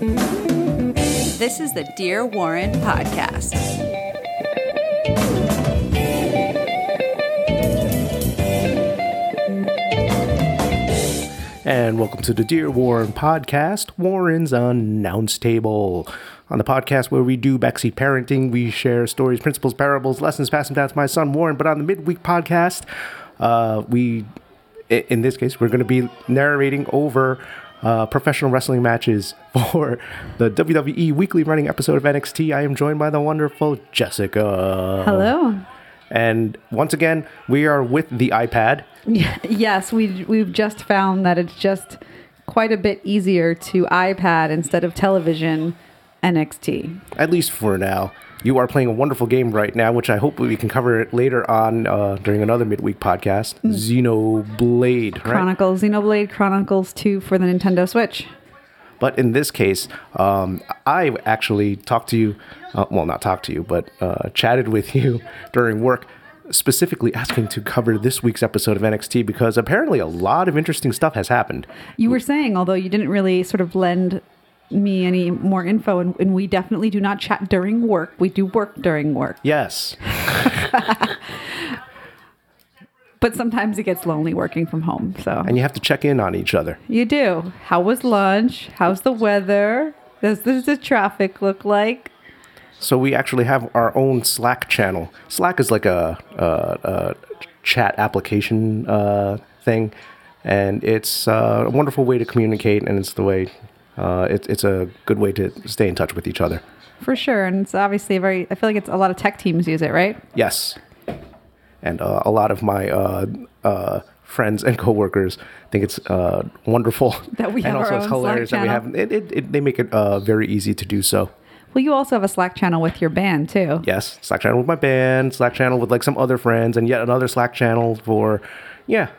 This is the Dear Warren podcast. And welcome to the Dear Warren podcast, Warren's Announce Table. On the podcast where we do backseat parenting, we share stories, principles, parables, lessons, pass them down to my son Warren. But on the midweek podcast, uh, we, in this case, we're going to be narrating over uh, professional wrestling matches for the WWE weekly running episode of NXT. I am joined by the wonderful Jessica. Hello. And once again, we are with the iPad. Yes, we we've just found that it's just quite a bit easier to iPad instead of television NXT. at least for now. You are playing a wonderful game right now, which I hope we can cover it later on uh, during another midweek podcast. Xenoblade, right? Chronicles, Xenoblade Chronicles 2 for the Nintendo Switch. But in this case, um, I actually talked to you, uh, well, not talked to you, but uh, chatted with you during work, specifically asking to cover this week's episode of NXT because apparently a lot of interesting stuff has happened. You were saying, although you didn't really sort of lend me any more info, and, and we definitely do not chat during work. We do work during work, Yes. but sometimes it gets lonely working from home. So And you have to check in on each other. you do. How was lunch? How's the weather? Does, does the traffic look like? So we actually have our own Slack channel. Slack is like a, a, a chat application uh, thing, and it's uh, a wonderful way to communicate, and it's the way uh, it, it's a good way to stay in touch with each other. For sure. And it's obviously a very, I feel like it's a lot of tech teams use it, right? Yes, and uh, a lot of my uh, uh, friends and coworkers think it's uh, wonderful That we and also it's hilarious that we have it, it, it. They make it uh, very easy to do so. Well, you also have a Slack channel with your band too. Yes, Slack channel with my band, Slack channel with like some other friends, and yet another Slack channel for, yeah.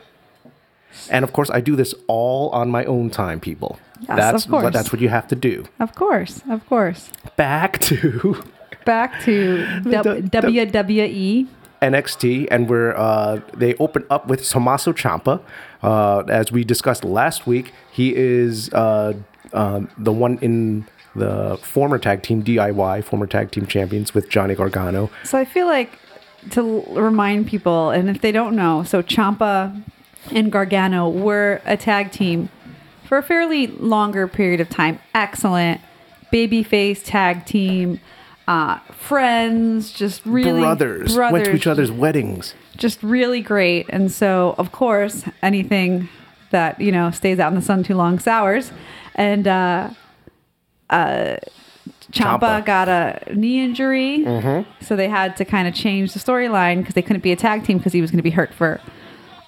And of course, I do this all on my own time, people. Yes, that's of course. what that's what you have to do. Of course, of course. Back to Back to w- WWE. NXT, and we're uh, they open up with Tommaso Ciampa. Uh, as we discussed last week, he is uh, uh, the one in the former tag team DIY, former tag team champions with Johnny Gargano. So I feel like to remind people, and if they don't know, so Ciampa and Gargano were a tag team for a fairly longer period of time. Excellent babyface tag team, uh, friends, just really brothers, went to each other's weddings. just really great. And so, of course, anything that you know stays out in the sun too long sours. And uh, uh, Ciampa got a knee injury, so they had to kind of change the storyline because they couldn't be a tag team because he was going to be hurt for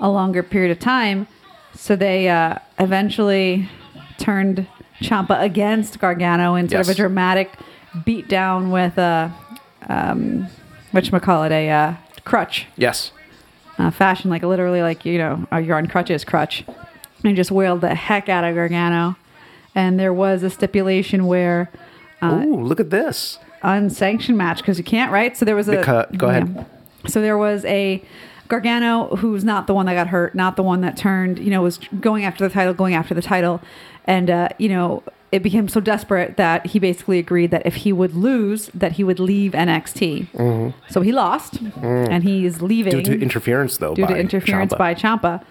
a longer period of time. So they uh, eventually turned Ciampa against Gargano in sort of a dramatic beatdown with a um, what call it a uh, crutch Yes. uh, fashion, like literally, like you know, uh, you're on crutches, crutch, and just wailed the heck out of Gargano. And there was a stipulation where Ooh, look at this. unsanctioned match because you can't, right? So there was a Beca- go ahead. So there was a Gargano who's not the one that got hurt, not the one that turned, you know, was going after the title, going after the title, and uh, you know. It became so desperate that he basically agreed that if he would lose, that he would leave NXT. So he lost, and he's leaving Mm-hmm. Due to interference, though, due by to interference Ciampa. by Ciampa.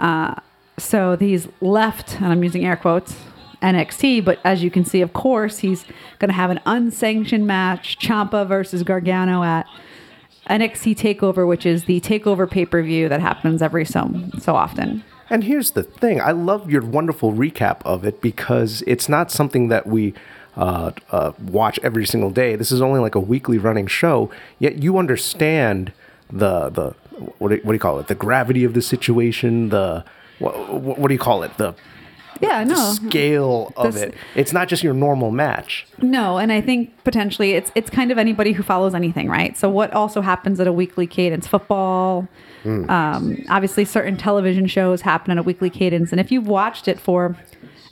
Uh, so he's left, and I'm using air quotes, NXT. But as you can see, of course, he's going to have an unsanctioned match, Ciampa versus Gargano at NXT Takeover, which is the Takeover pay per view that happens every so so often. And here's the thing I love your wonderful recap of it because it's not something that we uh, uh, watch every single day. This is only like a weekly running show, yet you understand the, the what, do, what do you call it? The gravity of the situation, the, what, what, what do you call it? The, Yeah, the no, scale of This- it. It's not just your normal match. No, and I think potentially it's it's kind of anybody who follows anything, right? So what also happens at a weekly cadence? Football, um, obviously certain television shows happen at a weekly cadence, and if you've watched it for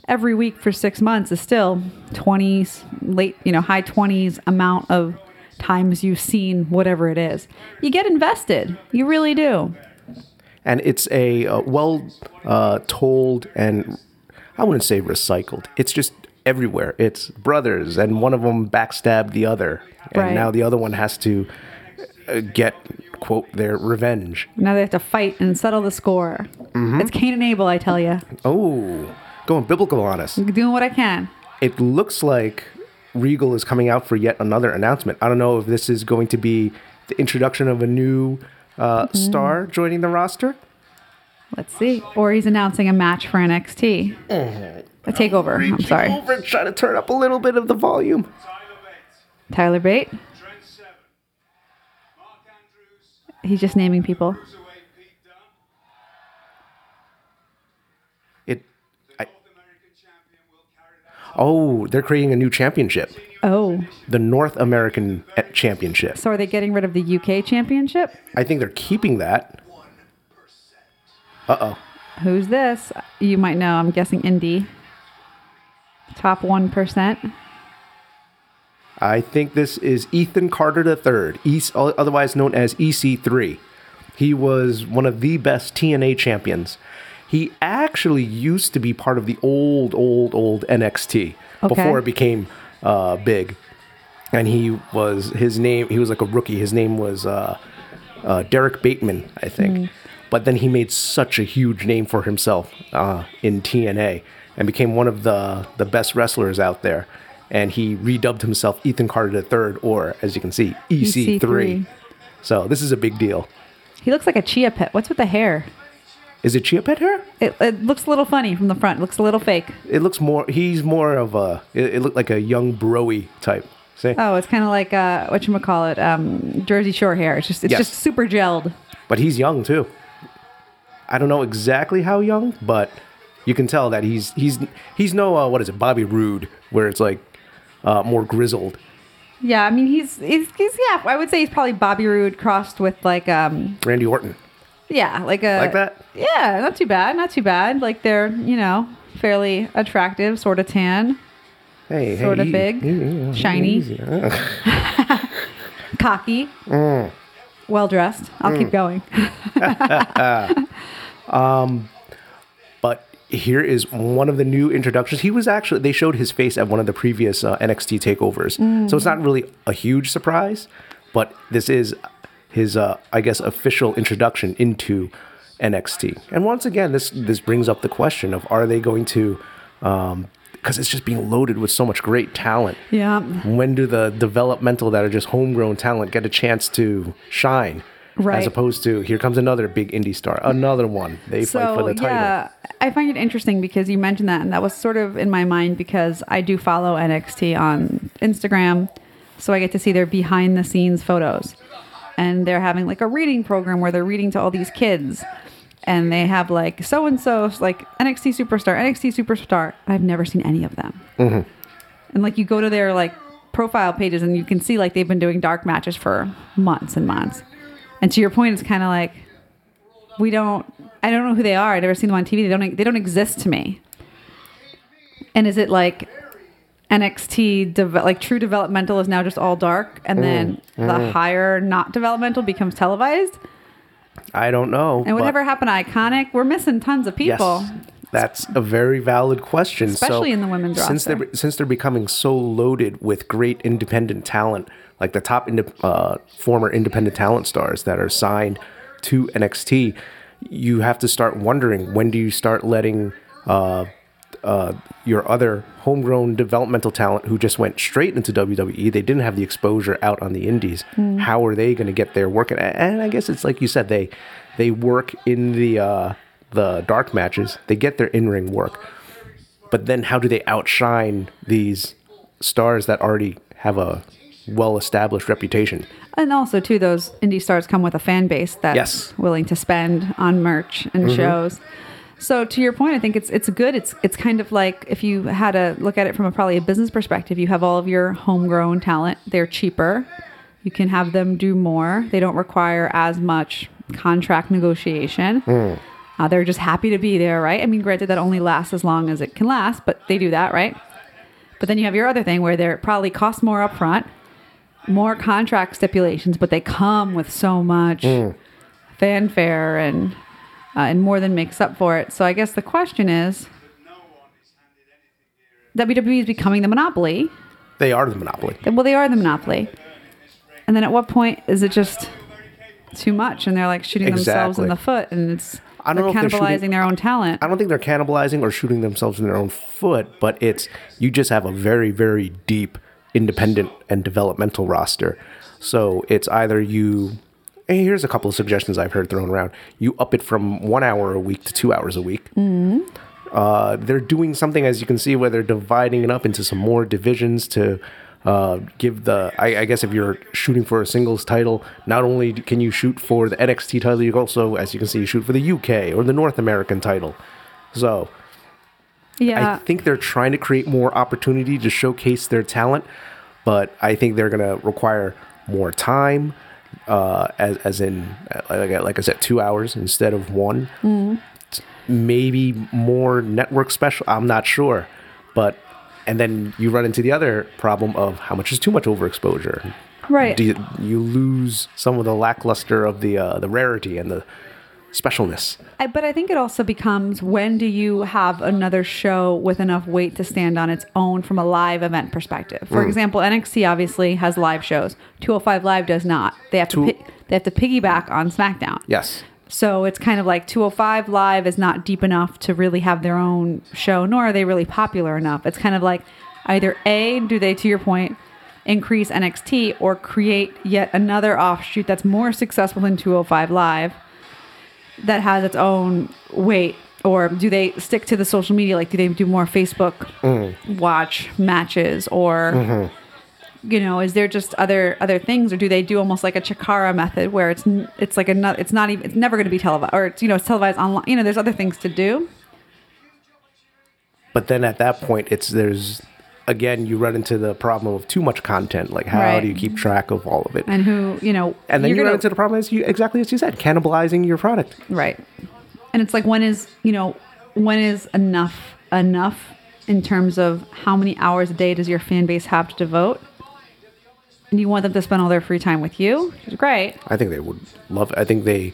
every week for six months, is still twenties, late, you know, high twenties amount of times you've seen whatever it is. You get invested, you really do. and it's a uh, well uh, told and I wouldn't say recycled. It's just everywhere. It's brothers, and one of them backstabbed the other, and Right. now the other one has to uh, get quote their revenge. Now they have to fight and settle the score. Mm-hmm. It's Cain and Abel, I tell you. Oh, going biblical on us. Doing what I can. It looks like Regal is coming out for yet another announcement. I don't know if this is going to be the introduction of a new uh, Mm-hmm. star joining the roster. Let's see. Or he's announcing a match for NXT. Mm-hmm. A takeover. I'm sorry. Over, try to turn up a little bit of the volume. Tyler Bate. Trent Seven, Mark Andrews, He's just naming people. Cruiserweight Pete Dunne, It. I, North American champion Will carry that. oh, they're creating a new championship, Oh. the North American Championship. So are they getting rid of the UK championship? I think they're keeping that. Uh oh. Who's this? You might know. I'm guessing Indy. Top 1%. I think this is Ethan Carter III, East, otherwise known as EC3. He was one of the best TNA champions. He actually used to be part of the old, old, old NXT Okay. before it became uh, big. And he was his name. He was like a rookie. His name was uh, uh, Derrick Bateman, I think. But then he made such a huge name for himself uh, in TNA and became one of the the best wrestlers out there. And he redubbed himself Ethan Carter III, or as you can see, EC3. EC3. So this is a big deal. He looks like a chia pet. What's with the hair? Is it Chia Pet hair? It, it looks a little funny from the front. It looks a little fake. It looks more. He's more of a. It, it looked like a young broy type. See, Oh, it's kind of like uh, what you call it, um, Jersey Shore hair. It's just it's Yes. just super gelled. but he's young too. I don't know exactly how young, but you can tell that he's he's he's no uh, what is it, Bobby Roode, where it's like uh, more grizzled. Yeah, I mean he's, he's he's yeah. I would say he's probably Bobby Roode crossed with like um Randy Orton, yeah like a like that. Yeah, not too bad, not too bad. Like they're you know fairly attractive, sort of tan, Hey, sort of big, shiny, cocky, Mm. Well dressed. I'll keep going. But here is one of the new introductions. He was actually they showed his face at one of the previous uh, NXT takeovers, so it's not really a huge surprise. But this is his, uh, I guess, official introduction into NXT. And once again, this this brings up the question of are they going to, because it's just being loaded with so much great talent. yeah, When do the developmental that are just homegrown talent get a chance to shine? Right. As opposed to here comes another big indie star, another one. They fight for the title. yeah, I find it interesting because you mentioned that, and that was sort of in my mind because I do follow NXT on Instagram, so I get to see their behind the scenes photos, and they're having like a reading program where they're reading to all these kids, and they have like so and so like NXT superstar, NXT superstar. I've never seen any of them, Mm-hmm. and like you go to their like profile pages and you can see like they've been doing dark matches for months and months. And to your point, it's kind of like we don't i don't know who they are i've never seen them on tv they don't they don't exist to me and is it like nxt deve- like true developmental is now just all dark and then the higher not developmental becomes televised I don't know. and whatever happened to iconic we're missing tons of people Yes, that's a very valid question. Especially So, in the women's since roster. they're since they're becoming so loaded with great independent talent, like the top inde- uh, former independent talent stars that are signed to NXT, you have to start wondering when do you start letting uh, uh, your other homegrown developmental talent who just went straight into WWE. They didn't have the exposure out on the indies. Hmm. How are they going to get their work? And- And I guess it's like you said, they they work in the uh, the dark matches. They get their in ring work, but then how do they outshine these stars that already have a well established reputation? and also too those indie stars come with a fan base that's Yes. willing to spend on merch and shows so to your point i think it's it's good. It's it's kind of like if you had to look at it from a probably a business perspective you have all of your homegrown talent. They're cheaper. You can have them do more. They don't require as much contract negotiation. Uh, they're just happy to be there right? I mean granted that only lasts as long as it can last but they do that right? But then you have your other thing where they're probably cost more upfront more contract stipulations, but they come with so much fanfare and uh, and more than makes up for it. So I guess the question is, WWE is becoming the monopoly. They are the monopoly. Well, they are the monopoly. And then at what point is it just too much and they're like shooting themselves in the foot and it's I don't know cannibalizing shooting- their own talent. I don't think they're cannibalizing or shooting themselves in their own foot, but it's you just have a very, very deep independent and developmental roster. So it's either you. Hey, here's a couple of suggestions I've heard thrown around. You up it from one hour a week to two hours a week. Uh, they're doing something, as you can see, where they're dividing it up into some more divisions to uh, give the. I, I guess if you're shooting for a singles title, not only can you shoot for the NXT title, you also, as you can see, you shoot for the UK or the North American title. So yeah. I think they're trying to create more opportunity to showcase their talent, but I think they're going to require more time, uh, as, as in, like, I- like I said, two hours instead of one. Maybe more network special. I'm not sure. But, and then you run into the other problem of how much is too much overexposure. right. Do you, you lose some of the lackluster of the uh, the rarity and the specialness? I, but I think it also becomes when do you have another show with enough weight to stand on its own from a live event perspective? For mm. example, NXT obviously has live shows. 205 Live does not. They have to pi- they have to piggyback on SmackDown. Yes. So it's kind of like 205 Live is not deep enough to really have their own show, nor are they really popular enough. It's kind of like either A, do they, to your point, increase NXT or create yet another offshoot that's more successful than 205 Live that has its own weight? Or do they stick to the social media? Like, do they do more Facebook mm-hmm. watch matches or mm-hmm. you know is there just other other things or do they do almost like a chikara method where it's it's like a not it's not even it's never going to be televised or it's you know it's televised online you know there's other things to do But then at that point, it's there's again you run into the problem of too much content. Like how Right. do you keep track of all of it? and who you know And then you're you run gonna- into the problem as you exactly as you said, cannibalizing your product. right and it's like when is you know when is enough enough in terms of how many hours a day does your fan base have to devote and you want them to spend all their free time with you which is great I think they would love. I think they,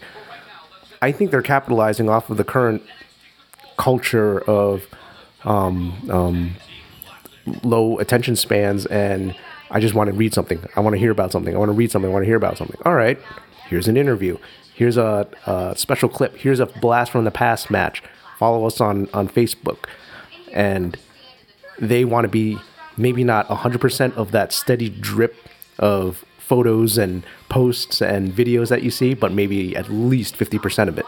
I think they're capitalizing off of the current culture of um, um, low attention spans, and I just want to read something. I want to hear about something. I want to read something. I want to hear about something. All right, here's an interview. Here's a, a special clip. Here's a blast from the past match. Follow us on on Facebook, and they want to be maybe not 100% of that steady drip of photos and posts and videos that you see, but maybe at least 50% of it.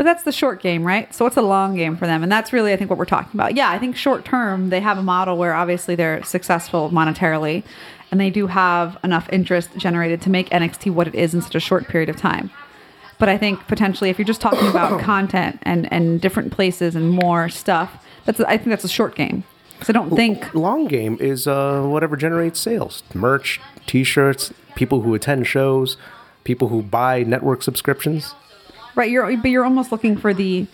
But that's the short game, right? So what's a long game for them? And that's really, I think, what we're talking about. Yeah, I think short term, they have a model where obviously they're successful monetarily and they do have enough interest generated to make NXT what it is in such a short period of time. But I think potentially, if you're just talking about content and, and different places and more stuff, that's I think that's a short game. Because I don't think Long game is uh, whatever generates sales merch, t shirts, people who attend shows, people who buy network subscriptions. Right, you're but you're almost looking for the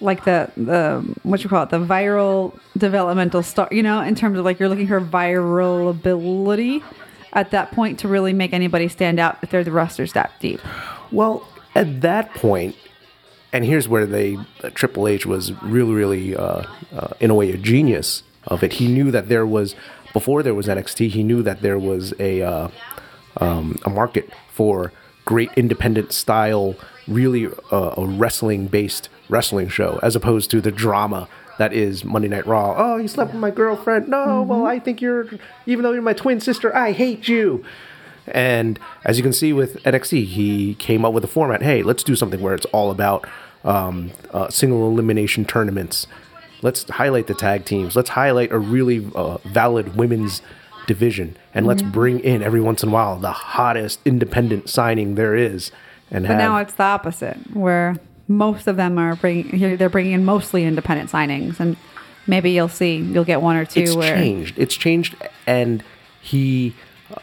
like the the what you call it the viral developmental star you know in terms of like you're looking for viral ability at that point to really make anybody stand out if they're the roster's that deep. Well, at that point, and here's where they uh, Triple H was really, really, uh, uh, in a way, a genius of it. He knew that there was before there was NXT. He knew that there was a uh, um, a market for great independent style, really uh, a wrestling based wrestling show, as opposed to the drama that is Monday Night Raw. Oh, you slept with my girlfriend. No, well, I think you're, even though you're my twin sister, I hate you. And as you can see with NXT, he came up with a format. Hey, let's do something where it's all about um, uh, single elimination tournaments. Let's highlight the tag teams. Let's highlight a really uh, valid women's division, and let's bring in every once in a while the hottest independent signing there is. And But have, now it's the opposite, where most of them are bringing they're bringing in mostly independent signings, and maybe you'll see you'll get one or two it's where changed. It's changed, and he,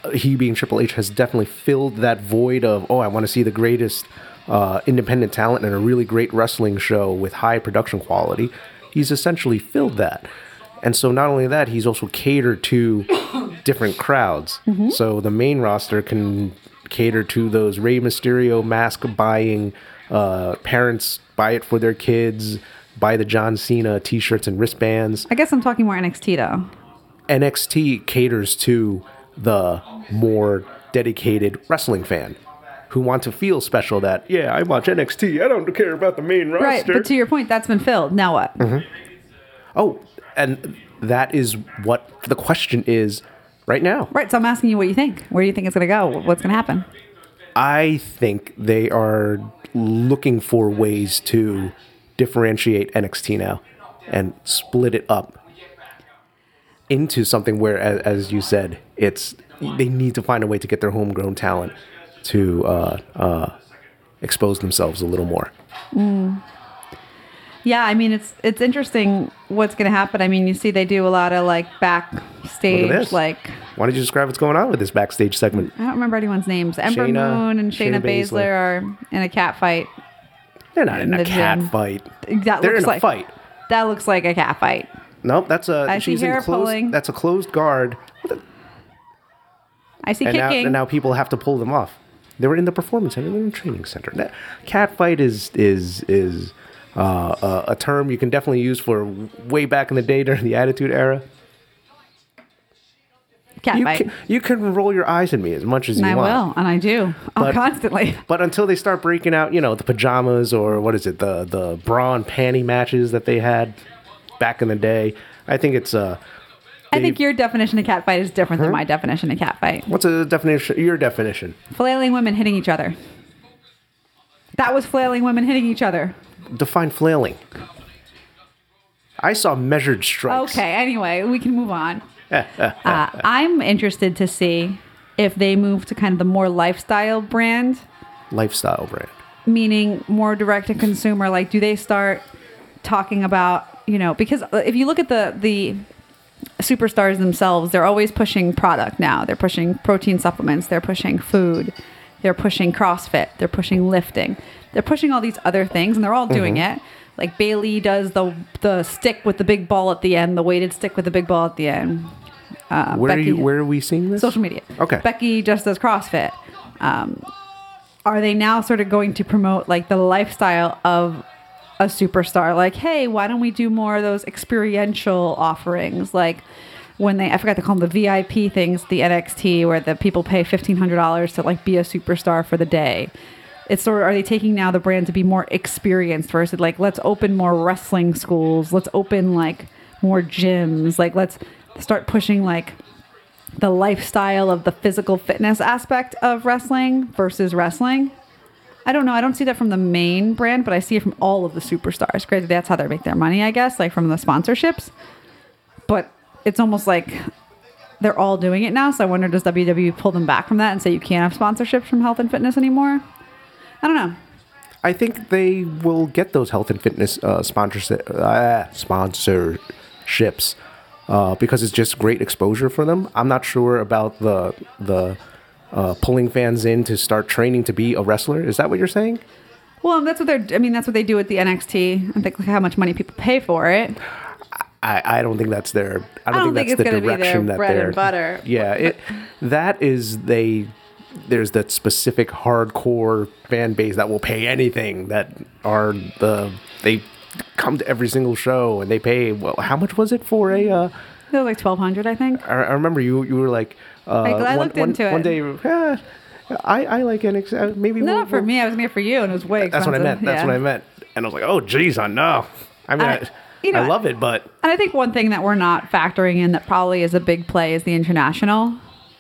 uh, he being Triple H, has definitely filled that void of oh, I want to see the greatest uh, independent talent and a really great wrestling show with high production quality. He's essentially filled that, and so not only that, he's also catered to different crowds. So the main roster can cater to those Rey Mysterio mask buying uh, parents buy it for their kids buy the John Cena t-shirts and wristbands. I guess I'm talking more NXT though. NXT caters to the more dedicated wrestling fan who want to feel special that yeah I watch NXT I don't care about the main roster Right, but to your point, that's been filled. Now what? oh and that is what the question is right now Right, so I'm asking you what you think. Where do you think it's going to go? What's going to happen? I think they are looking for ways to differentiate NXT now and split it up into something where, as, as you said, it's they need to find a way to get their homegrown talent to uh, uh, expose themselves a little more. Yeah, I mean it's it's interesting what's going to happen. I mean, you see they do a lot of like backstage like Why don't you describe what's going on with this backstage segment? I don't remember anyone's names. Ember Shayna- Moon and Shayna, Shayna Baszler. Baszler are in a cat fight. They're not in In a cat gym. fight. That They're in a like fight. That looks like a cat fight. Nope, that's a I see she's in hair closed. pulling. That's a closed guard. I see and now, kicking. and now people have to pull them off. They were in the performance center, they're in the training center. That, cat fight is is is uh, a, a term you can definitely use for way back in the day during the Attitude Era. cat You fight. can, you can roll your eyes at me as much as and you I want. I will, and I do. Oh, But- constantly. But until they start breaking out, you know, the pajamas or what is it, the the bra and panty matches that they had back in the day, I think it's uh I think your definition of cat fight is different than my definition of cat fight. what's a definition? Your definition? Flailing women hitting each other. That was flailing women hitting each other. Define flailing. I saw measured strikes. Okay, anyway, we can move on. uh, I'm interested to see if they move to kind of the more lifestyle brand, Lifestyle brand. meaning more direct to consumer. Like, do they start talking about, you know, because if you look at the, the, superstars themselves they're always pushing product now they're pushing protein supplements they're pushing food they're pushing crossfit they're pushing lifting they're pushing all these other things and they're all doing Mm-hmm. it like Bayley does the the stick with the big ball at the end the weighted stick with the big ball at the end uh, Where are you? Where are we seeing this? social media Okay. becky just does crossfit um, are they now sort of going to promote like the lifestyle of a superstar like hey why don't we do more of those experiential offerings like when they i forgot to call them the vip things the nxt where the people pay $1500 to like be a superstar for the day it's sort of are they taking now the brand to be more experienced versus like let's open more wrestling schools let's open like more gyms like let's start pushing like the lifestyle of the physical fitness aspect of wrestling versus wrestling. I don't know. I don't see that from the main brand, but I see it from all of the superstars. Granted, that's how they make their money, I guess, like from the sponsorships. But it's almost like they're all doing it now. So I wonder, does WWE pull them back from that and say you can't have sponsorships from health and fitness anymore? I don't know. I think they will get those health and fitness uh, sponsorship, uh, sponsorships uh, because it's just great exposure for them. I'm not sure about the the uh, pulling fans in to start training to be a wrestler. Is that what you're saying? Well, that's what they're. I mean, that's what they do with the NXT. I think look how much money people pay for it. I, I don't think that's their. I don't, don't think, think that's the gonna be their direction that bread and they're. butter. Yeah, it. That is they. There's that specific hardcore fan base that will pay anything. That are the they come to every single show and they pay. Well, how much was it for a? Uh, It was like twelve hundred, I think. I, I remember you. You were like. Uh, I- I one, looked one- into it. One day, "Ah, I I like NXT. uh, Maybe No, we'll- not for we'll-" me. I was here for you, and it was way. That's what I meant. That's Yeah. what I meant. And I was like, oh, geez, I know. I mean, I- you know, I love it, but And I think one thing that we're not factoring in that probably is a big play is the international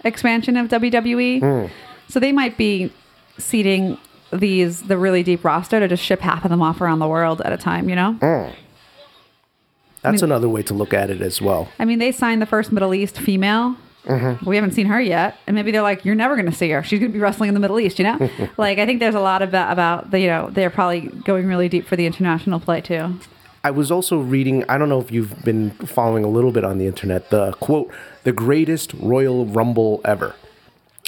expansion of WWE. Hmm. So they might be seeding these the really deep roster to just ship half of them off around the world at a time. You know, Hmm. that's another way to look at it as well. I mean, they signed the first Middle East female. Mm-hmm. We haven't seen her yet, and maybe they're like, "You're never going to see her. She's going to be wrestling in the Middle East." You know, like I think there's a lot about about the you know they're probably going really deep for the international play too. I was also reading, I don't know if you've been following a little bit on the internet, the quote, the greatest Royal Rumble ever.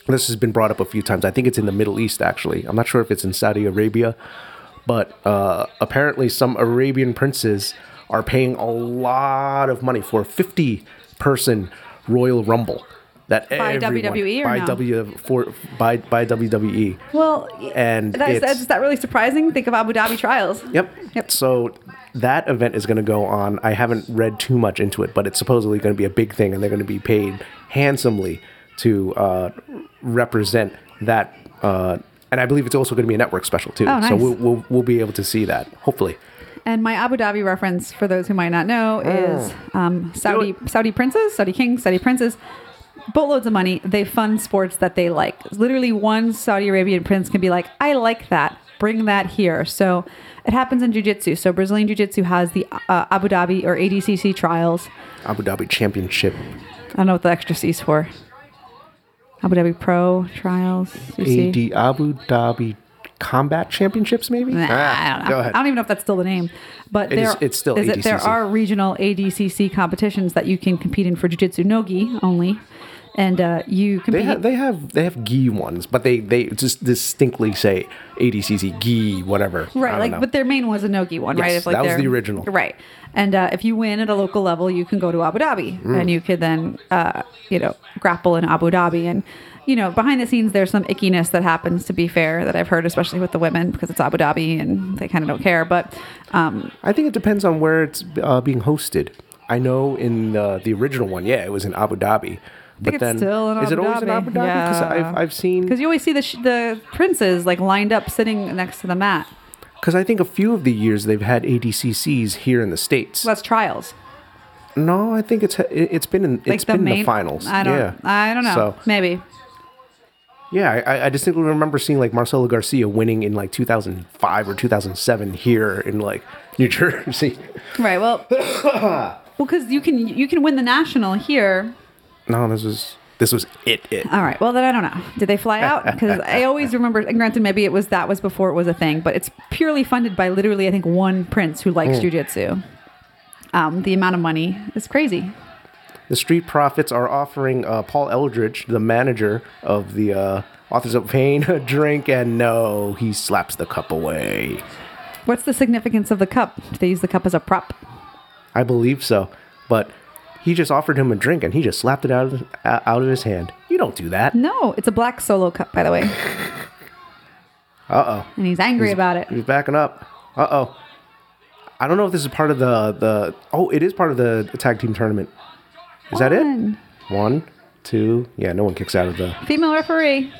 This has been brought up a few times. I think it's in the Middle East, actually. I'm not sure if it's in Saudi Arabia, but uh, apparently some Arabian princes are paying a lot of money for a 50 person Royal Rumble. that By everyone- WWE or by no? W for by by WWE. Well, And that's, that really surprising. Think of Abu Dhabi trials. Yep. Yep. So that event is going to go on. I haven't read too much into it, but it's supposedly going to be a big thing, and they're going to be paid handsomely to uh, represent that. Uh, and I believe it's also going to be a network special too. Oh, So nice. we'll, we'll we'll be able to see that hopefully. And my Abu Dhabi reference, for those who might not know, is um, Saudi Saudi princes, Saudi kings, Saudi princes. Boatloads of money. They fund sports that they like. Literally, one Saudi Arabian prince can be like, "I like that. Bring that here." So it happens in jiu-jitsu. So Brazilian jiu-jitsu has the uh, Abu Dhabi or ADCC trials. Abu Dhabi Championship, I don't know what the extra C's for. Abu Dhabi Pro trials. You see? AD Abu Dhabi Combat Championships, maybe. Nah, Ah, I don't know. Go ahead. I don't even know if that's still the name, but It there is- it's still is it- there are regional ADCC competitions that you can compete in for Jiu-Jitsu Nogi only, and uh, you They compete. have they have they have gi ones, but they they just distinctly say ADCC gi whatever. Right, like, know. but their main was a nogi one, right? Yes, If, like, that was the original. Right, and uh, if you win at a local level, you can go to Abu Dhabi, Mm. and you could then, uh, you know, grapple in Abu Dhabi, and you know, behind the scenes, there's some ickiness that happens. To be fair, that I've heard, especially with the women, because it's Abu Dhabi and they kind of don't care. But um, I think it depends on where it's uh, being hosted. I know in uh, the original one, yeah, it was in Abu Dhabi. But it's then, still is it Abu always in Dhabi. Abu Dhabi? Because Yeah. I've, I've seen Because you always see the sh- the princes like lined up sitting next to the mat. because I think a few of the years they've had ADCCs here in the states. So that's trials. no, I think it's it- it's been in Like it's been in the finals. I don't. yeah. I don't know. So Maybe. yeah, I, I distinctly remember seeing like Marcelo Garcia winning in like 2005 or 2007 here in like New Jersey. Right. Well. well, because you can you can win the national here. No, this was this was it. It. All right. Well, then I don't know. Did they fly out? Because I always remember. And granted, maybe it was that was before it was a thing, but it's purely funded by literally I think one prince who likes jujitsu. Um, the amount of money is crazy. The Street Profits are offering uh, Paul Ellering, the manager of the uh, Authors of Pain, a drink, and no, he slaps the cup away. What's the significance of the cup? Do they use the cup as a prop? I believe so, but he just offered him a drink and he just slapped it out of out of his hand. You don't do that. No, it's a black solo cup, by the way. Uh oh. And he's angry about it. He's backing up. Uh oh. I don't know if this is part of the the. Oh, it is part of the tag team tournament. Is that it? One. One, two. Yeah, no one kicks out of the. Female referee.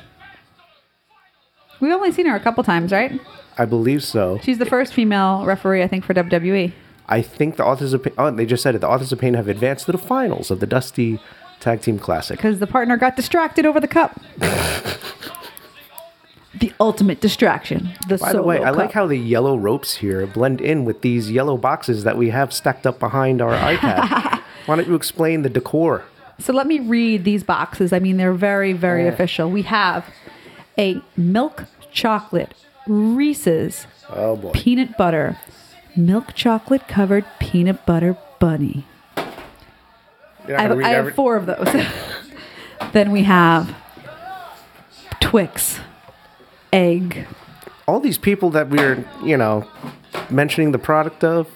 We've only seen her a couple times, right? I believe so. She's the first female referee, I think, for. WWE. I think the authors of Pain. Oh, they just said it. The authors of Pain have advanced to the finals of the Dusty Tag Team Classic. Because the partner got distracted over the cup. the ultimate distraction. The By the way, I like how the yellow ropes here blend in with these yellow boxes that we have stacked up behind our iPad. Why don't you explain the decor? So let me read these boxes. I mean, they're very, very official. We have a milk chocolate Reese's Oh boy. peanut butter, milk chocolate covered peanut butter bunny. I have, I have four of those. then we have Twix, egg. all these people that we're you know mentioning the product of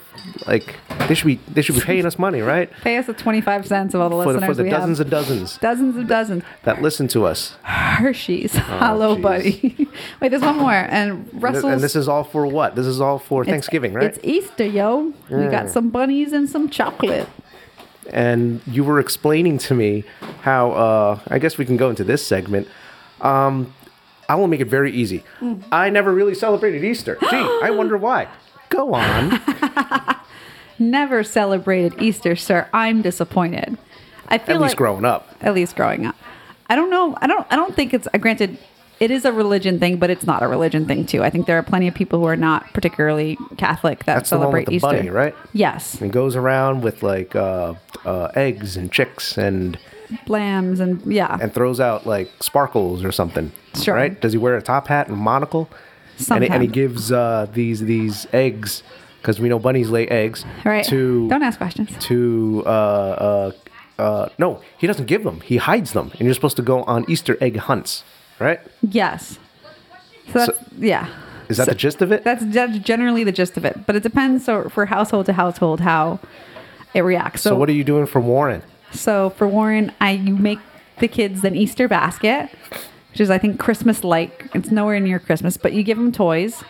like they should be they should be paying us money right Pay us the 25 cents of all the for listeners for the we dozens have. and dozens dozens and dozens. that listen to us Hershey's. Hello, Oh, jeez. buddy. Wait, there's one more. And Russell. And this is all for what this is all for it's- thanksgiving right It's Easter, yo. We Mm. got some bunnies and some chocolate. and you were explaining to me how uh i guess we can go into this segment um i will make it very easy Mm. i never really celebrated easter gee i wonder why go on Never celebrated Easter, sir. I'm disappointed. I feel at least like growing up at least growing up. I don't know. I don't. I don't think it's. Uh, granted, it is a religion thing, but it's not a religion thing too. I think there are plenty of people who are not particularly Catholic that that's celebrate Easter. bunny right Yes, and goes around with like uh, uh eggs and chicks and lambs and yeah. and throws out like sparkles or something. Sure. Right? Does he wear a top hat and monocle? And he, and he gives uh, these these eggs because we know bunnies lay eggs. right. To don't ask questions. to uh, uh, uh, no, he doesn't give them. He hides them, and you're supposed to go on Easter egg hunts. Right? Yes. So that's yeah. Is that So- the gist of it? That's ge- generally the gist of it, but it depends so for household to household how it reacts. So, so what are you doing for Warren? so for Warren, I you make the kids an Easter basket, which is I think Christmas like. It's nowhere near Christmas, but you give them toys.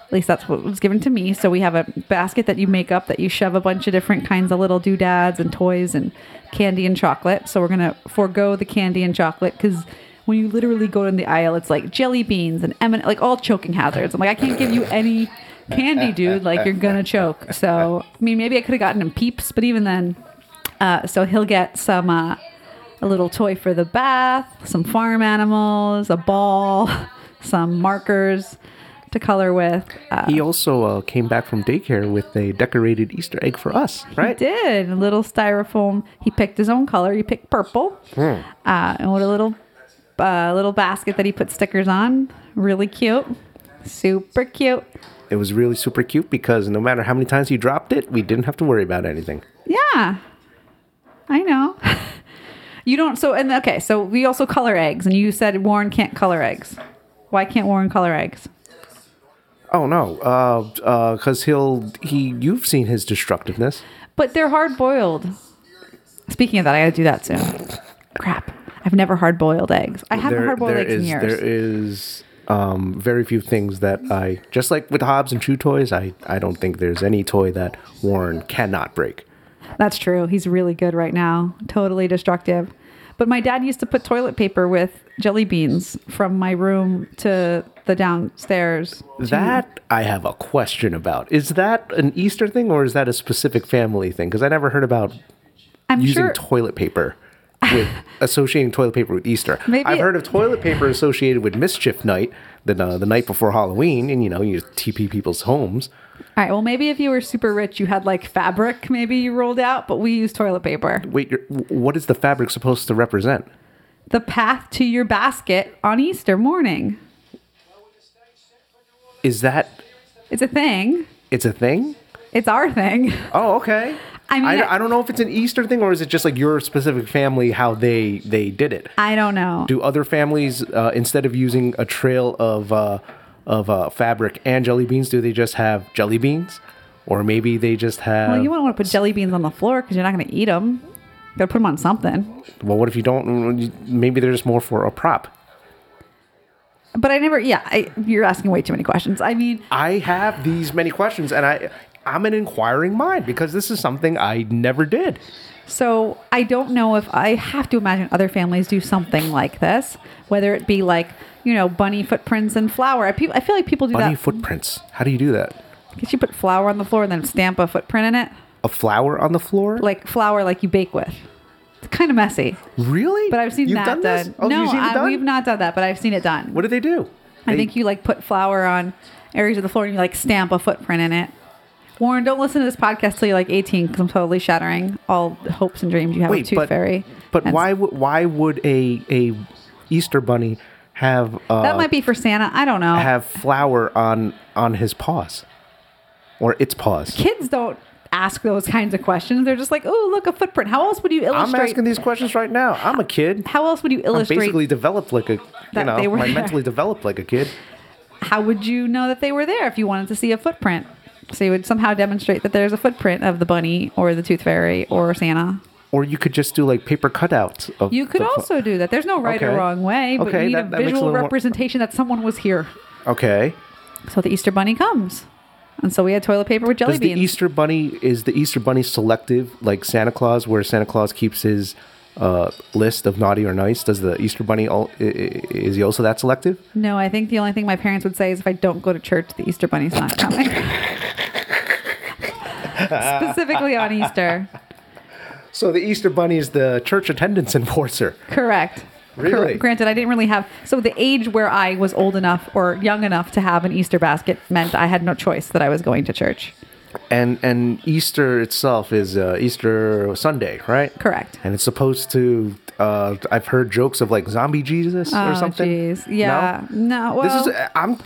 At least that's what was given to me. So we have a basket that you make up that you shove a bunch of different kinds of little doodads and toys and candy and chocolate. So we're gonna forego the candy and chocolate because when you literally go in the aisle, it's like jelly beans and M like all choking hazards. I'm like, I can't give you any candy, dude. Like you're gonna choke. So I mean, maybe I could have gotten him peeps, but even then, uh, so he'll get some uh, a little toy for the bath, some farm animals, a ball, some markers to color with. Uh, He also uh, came back from daycare with a decorated Easter egg for us, right? He did a little styrofoam. He picked his own color. He picked purple, uh, and what a little uh, little basket that he put stickers on. Really cute, super cute. It was really super cute because no matter how many times he dropped it, we didn't have to worry about anything. Yeah, I know. you don't. So and okay. So we also color eggs, and you said Warren can't color eggs. Why can't Warren color eggs? Oh no, uh, uh, because he'll he. You've seen his destructiveness. But they're hard boiled. Speaking of that, I gotta do that soon. Crap. I've never hard boiled eggs. I haven't hard boiled eggs in years. There is um, very few things that I just like with Hobbs and Chew toys. I I don't think there's any toy that Warren cannot break. That's true. He's really good right now. Totally destructive. But my dad used to put toilet paper with jelly beans from my room to the downstairs. That I have a question about. Is that an Easter thing or is that a specific family thing? Because I never heard about I'm using sure. toilet paper with associating toilet paper with Easter. Maybe I've heard of toilet paper associated with mischief night, the uh, the night before Halloween, and you know you TP people's homes. All right. Well, maybe if you were super rich, you had like fabric, maybe you rolled out, but we use toilet paper. Wait, what is the fabric supposed to represent? The path to your basket on Easter morning. Is that It's a thing. it's a thing? It's our thing. Oh, okay. I mean, I, I- don't know if it's an Easter thing or is it just like your specific family how they they did it. I don't know. Do other families uh, instead of using a trail of uh, of uh, fabric and jelly beans, do they just have jelly beans, or maybe they just have? well, you wouldn't want to put jelly beans on the floor because you're not going to eat them. You Got to put them on something. Well, what if you don't? Maybe they're just more for a prop. But I never. Yeah, I, you're asking way too many questions. I mean, I have these many questions, and I I'm an inquiring mind because this is something I never did. So I don't know if I have to imagine other families do something like this, whether it be like you know bunny footprints and flour. I, peop I feel like people do Bunny that. Bunny footprints. How do you do that? Guess you put flour on the floor and then stamp a footprint in it, A flour on the floor? like flour like you bake with. It's kind of messy, really? but I've seen You've that done. done. Oh, no, you've seen it I- done? we've not done that, but I've seen it done. What do they do? I They- think you like put flour on areas of the floor and you like stamp a footprint in it. Warren, don't listen to this podcast till you're like 18 because I'm totally shattering all hopes and dreams you have with Wait, Tooth but Fairy. but And why would why would a a Easter bunny have uh, That might be for Santa. I don't know. have flour on on his paws or its paws? Kids don't ask those kinds of questions. They're just like, oh, look, a footprint. How else would you illustrate? I'm asking these questions right now. I'm a kid. how else would you I'm illustrate? basically developed like a you know, they were I'm mentally developed like a kid. how would you know that they were there if you wanted to see a footprint? So you would somehow demonstrate that there's a footprint of the bunny or the tooth fairy or Santa. Or you could just do like paper cutouts of You could the fo- also do that. There's no right or wrong way, but Okay, you need that- a that makes a visual little more- representation that someone was here. Okay. So the Easter bunny comes. And so we had toilet paper with jelly Does the beans. Easter bunny is the Easter bunny selective like Santa Claus where Santa Claus keeps his uh, list of naughty or nice? Does the Easter bunny al- i- i- is he also that selective? no, I think the only thing my parents would say is if I don't go to church, the Easter bunny's not coming. Specifically on Easter. So the Easter bunny is the church attendance enforcer. Correct. Really? Granted, I didn't really have. So the age where I was old enough or young enough to have an Easter basket meant I had no choice that I was going to church. And and Easter itself is uh, Easter Sunday, right? Correct. And it's supposed to. Uh, I've heard jokes of like zombie Jesus or Oh, something. jeez. Yeah. No. well, this is. I'm.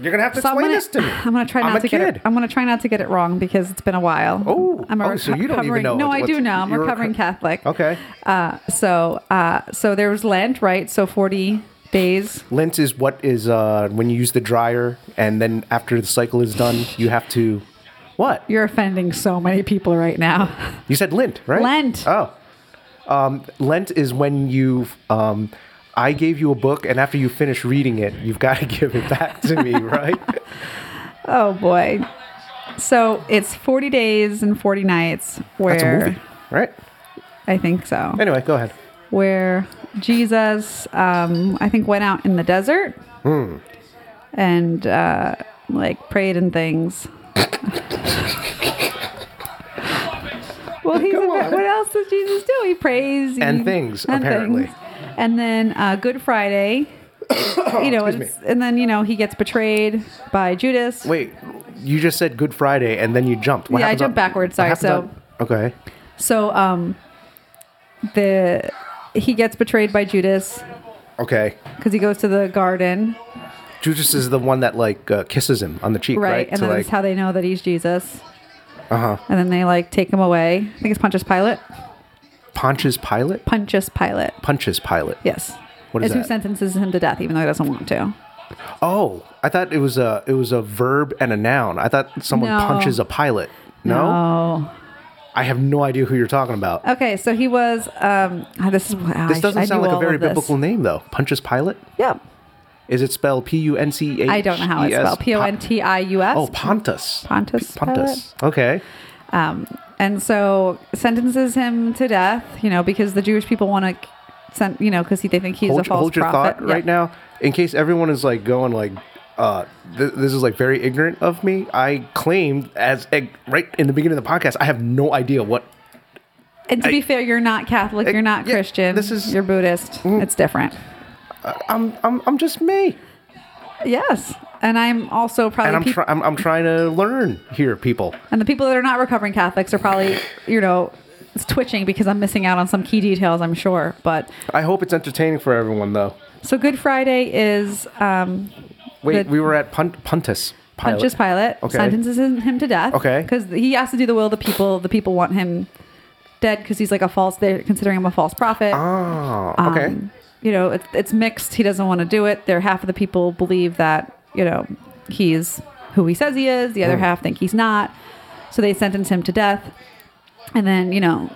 You're gonna have to so explain gonna, this to me. I'm gonna try not to get it. I'm gonna try not to get it wrong because it's been a while. Oh, I'm a oh, so you don't even recovering- know No, I do know. I'm a recovering Catholic. Okay. Uh, so, uh, so there was Lent, right? So 40 days. Lent is what is uh, when you use the dryer, and then after the cycle is done, you have to. What? You're offending so many people right now. You said Lent, right? Lent. Oh. Um, Lent is when you. Um, I gave you a book, and after you finish reading it, you've got to give it back to me, right? Oh boy. So it's 40 days and 40 nights where That's a movie, right? I think so. Anyway, go ahead. Where Jesus, um, I think, went out in the desert Hmm. and uh, like prayed and things. well, he's a, on. what else does Jesus do? He prays he- And things, apparently. And then uh, Good Friday, you know, and then you know he gets betrayed by Judas. Wait, you just said Good Friday, and then you jumped. What Yeah, I jumped on- backwards, sorry, So on- okay. So um, the he gets betrayed by Judas Okay. because he goes to the garden, Judas is the one that like uh, kisses him on the cheek, right? right? And To, then like, that's how they know that he's Jesus. uh huh. And then they like take him away. I think it's Pontius Pilate. Pontius Pilate. Pontius Pilate. Pontius Pilate. Yes. What is Is who sentences him to death, even though he doesn't want to. Oh, I thought it was a it was a verb and a noun. I thought someone No. punches a pilot. No? Oh. I have no idea who you're talking about. Okay, so he was. Um, ah, this is. ah, this I doesn't sound like a very biblical name though. Pontius Pilate. Yep. Is it spelled P U N C H? I don't know how it's spelled. P O N T I U S. Oh, Pontus. Pontus Pontus. Okay. Um, and so sentences him to death, you know, because the Jewish people want to send, you know, because they think he's a hold, false hold your prophet. thought right now, in case everyone is like going like, uh, th- this is like very ignorant of me. I claimed as right in the beginning of the podcast, I have no idea what. And to be I- fair, you're not Catholic, I- you're not Christian. this is- Mm. you're Buddhist. It's different. I'm I'm I'm just me, Yes, and I'm also probably and I'm trying I'm, I'm trying to learn here, people. and the people that are not recovering Catholics are probably, you know, it's twitching because I'm missing out on some key details. I'm sure, but I hope it's entertaining for everyone though. so Good Friday is um, Wait, The- we were at Punt, Puntus. Pilate. Pontius Pilate Okay. sentences him to death. Okay. Because he has to do the will of the people. The people want him dead because he's like a false. They're considering him a false prophet. Oh, okay. Um, you know, it, it's mixed. He doesn't want to do it. There, half of the people believe that you know he's who he says he is. The other Mm. half think he's not. So they sentence him to death, and then you know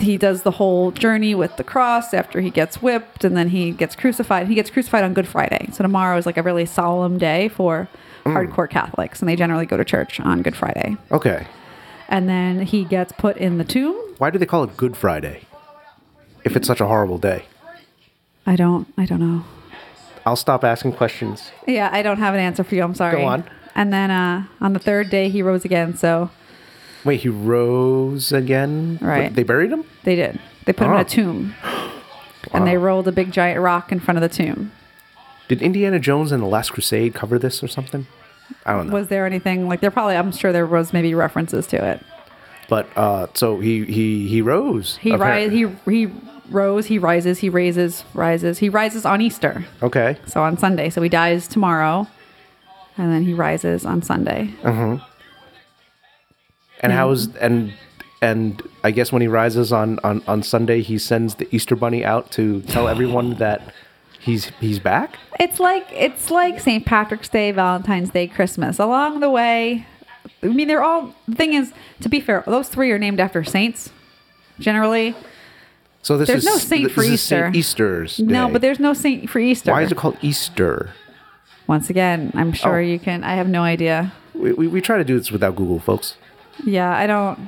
he does the whole journey with the cross after he gets whipped, and then he gets crucified. He gets crucified on Good Friday. So tomorrow is like a really solemn day for Mm. hardcore Catholics, and they generally go to church on Good Friday. okay. And then he gets put in the tomb. Why do they call it Good Friday? If it's such a horrible day, I don't. I don't know. I'll stop asking questions. Yeah, I don't have an answer for you. I'm sorry. Go on. And then uh, on the third day, he rose again. So Wait, he rose again? Right. They buried him? they did. They put him in Oh. a tomb. And they rolled a big giant rock in front of the tomb. Did Indiana Jones and the Last Crusade cover this or something? I don't know. Was there anything like there? Probably, I'm sure there was maybe references to it. but uh, so he he he rose. He rise. apparently. He he rose. He rises. He raises. Rises. He rises on Easter. Okay. So on Sunday. So he dies tomorrow, and then he rises on Sunday. Uh-huh. And how is and and I guess when he rises on, on on Sunday, he sends the Easter Bunny out to tell everyone that he's he's back. It's like it's like St. Patrick's Day, Valentine's Day, Christmas. Along the way, I mean, they're all. The thing is, to be fair, those three are named after saints. Generally, So this There's is no saint for is Saint Easter. Easter's. no, but there's no saint for Easter. why is it called Easter? Once again, I'm oh. sure Oh. you can. I have no idea. We, we, we try to do this without Google, folks. Yeah, I don't.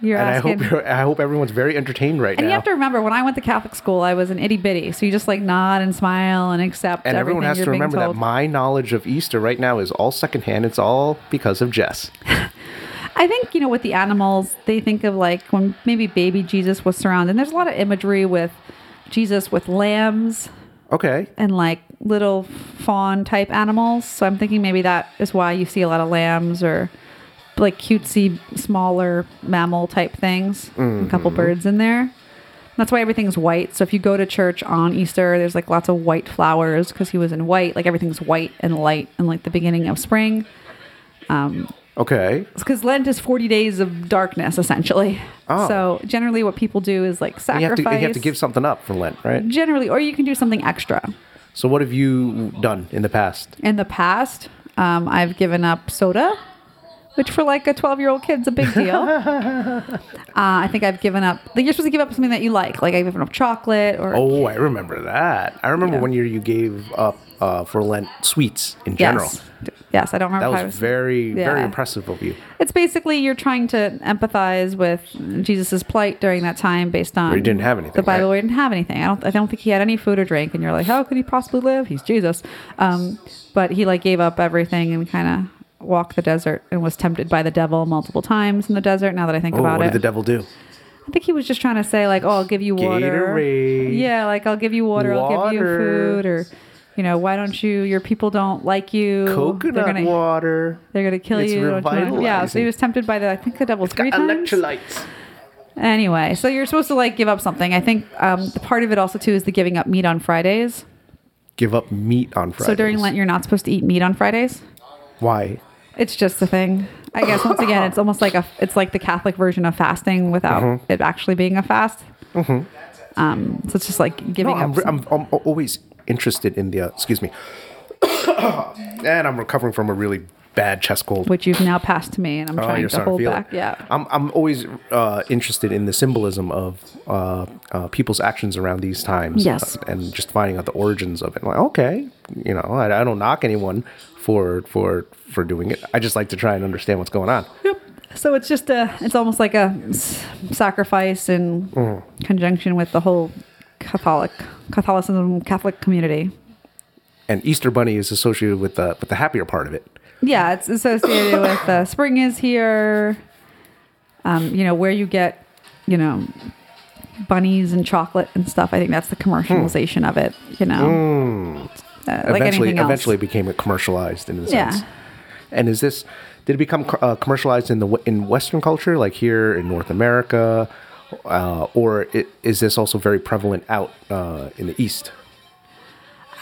You're And I hope you're, I hope everyone's very entertained right now. and you have to remember, when I went to Catholic school, I was an itty bitty. So you just like nod and smile and accept. and everyone has to remember that my knowledge of Easter right now is all secondhand. It's all because of Jess. I think, you know, with the animals, they think of like when maybe baby Jesus was surrounded. And there's a lot of imagery with Jesus with lambs Okay. and like little fawn type animals. So I'm thinking maybe that is why you see a lot of lambs or like cutesy, smaller mammal type things. A couple mm-hmm. birds in there. That's why everything's white. So if you go to church on Easter, there's like lots of white flowers because he was in white. Like everything's white and light and like the beginning of spring. Um, Okay. because Lent is 40 days of darkness, essentially. Oh. So generally, what people do is like You sacrifice. have, to, you have to give something up for Lent, right? Generally, or you can do something extra. So, what have you done in the past? In the past, um, I've given up soda, which for like a 12 year old kid's a big deal. uh, I think I've given up. Like you're supposed to give up something that you like. Like I've given up chocolate or Oh, I remember that. I remember Yeah. one year you gave up uh, for Lent sweets in general. yes, yes. I don't remember. That was very, very impressive of you. It's basically you're trying to empathize with Jesus's plight during that time, based on Where he didn't have anything, The Bible right? he didn't have anything. I don't. I don't think he had any food or drink. And you're like, how could he possibly live? He's Jesus. Um, but he like gave up everything and kind of walked the desert and was tempted by the devil multiple times in the desert. Now that I think Oh, about it, what did the devil do? I think he was just trying to say like, oh, I'll give you water. Gatorade. Yeah, like I'll give you water. I'll give you food or. You know, why don't you? Your people don't like you. Coconut they're gonna, water. They're gonna kill It's you. Don't you wanna- Yeah, so he was tempted by the I think the devil three Got times. electrolytes. Anyway, so you're supposed to like give up something. I think um, the part of it also too is the giving up meat on Fridays. Give up meat on Fridays. So during Lent, you're not supposed to eat meat on Fridays. Why? It's just a thing. I guess once again, it's almost like a it's like the Catholic version of fasting without Mm-hmm. it actually being a fast. Um, so it's just like No, giving I'm, up. some- I'm, I'm always interested in the. Uh, excuse me. and I'm recovering from a really bad chest cold. which you've now passed to me, and I'm Oh, trying to starting to hold back. it. Yeah. I'm, I'm always uh, interested in the symbolism of uh, uh, people's actions around these times. Yes. uh, and just finding out the origins of it. Like, okay, you know, I, I don't knock anyone for for for doing it. I just like to try and understand what's going on. Yep. So it's just a, it's almost like a s- sacrifice in Mm. conjunction with the whole Catholic, Catholicism, Catholic community. And Easter Bunny is associated with the with the happier part of it. Yeah, it's associated with uh, spring is here. Um, you know where you get, you know, bunnies and chocolate and stuff. I think that's the commercialization of it. You know, uh, like eventually, eventually became it commercialized in a Yeah. sense. And is this did it become uh, commercialized in the in Western culture, like here in North America, uh, or i is this also very prevalent out uh, in the East?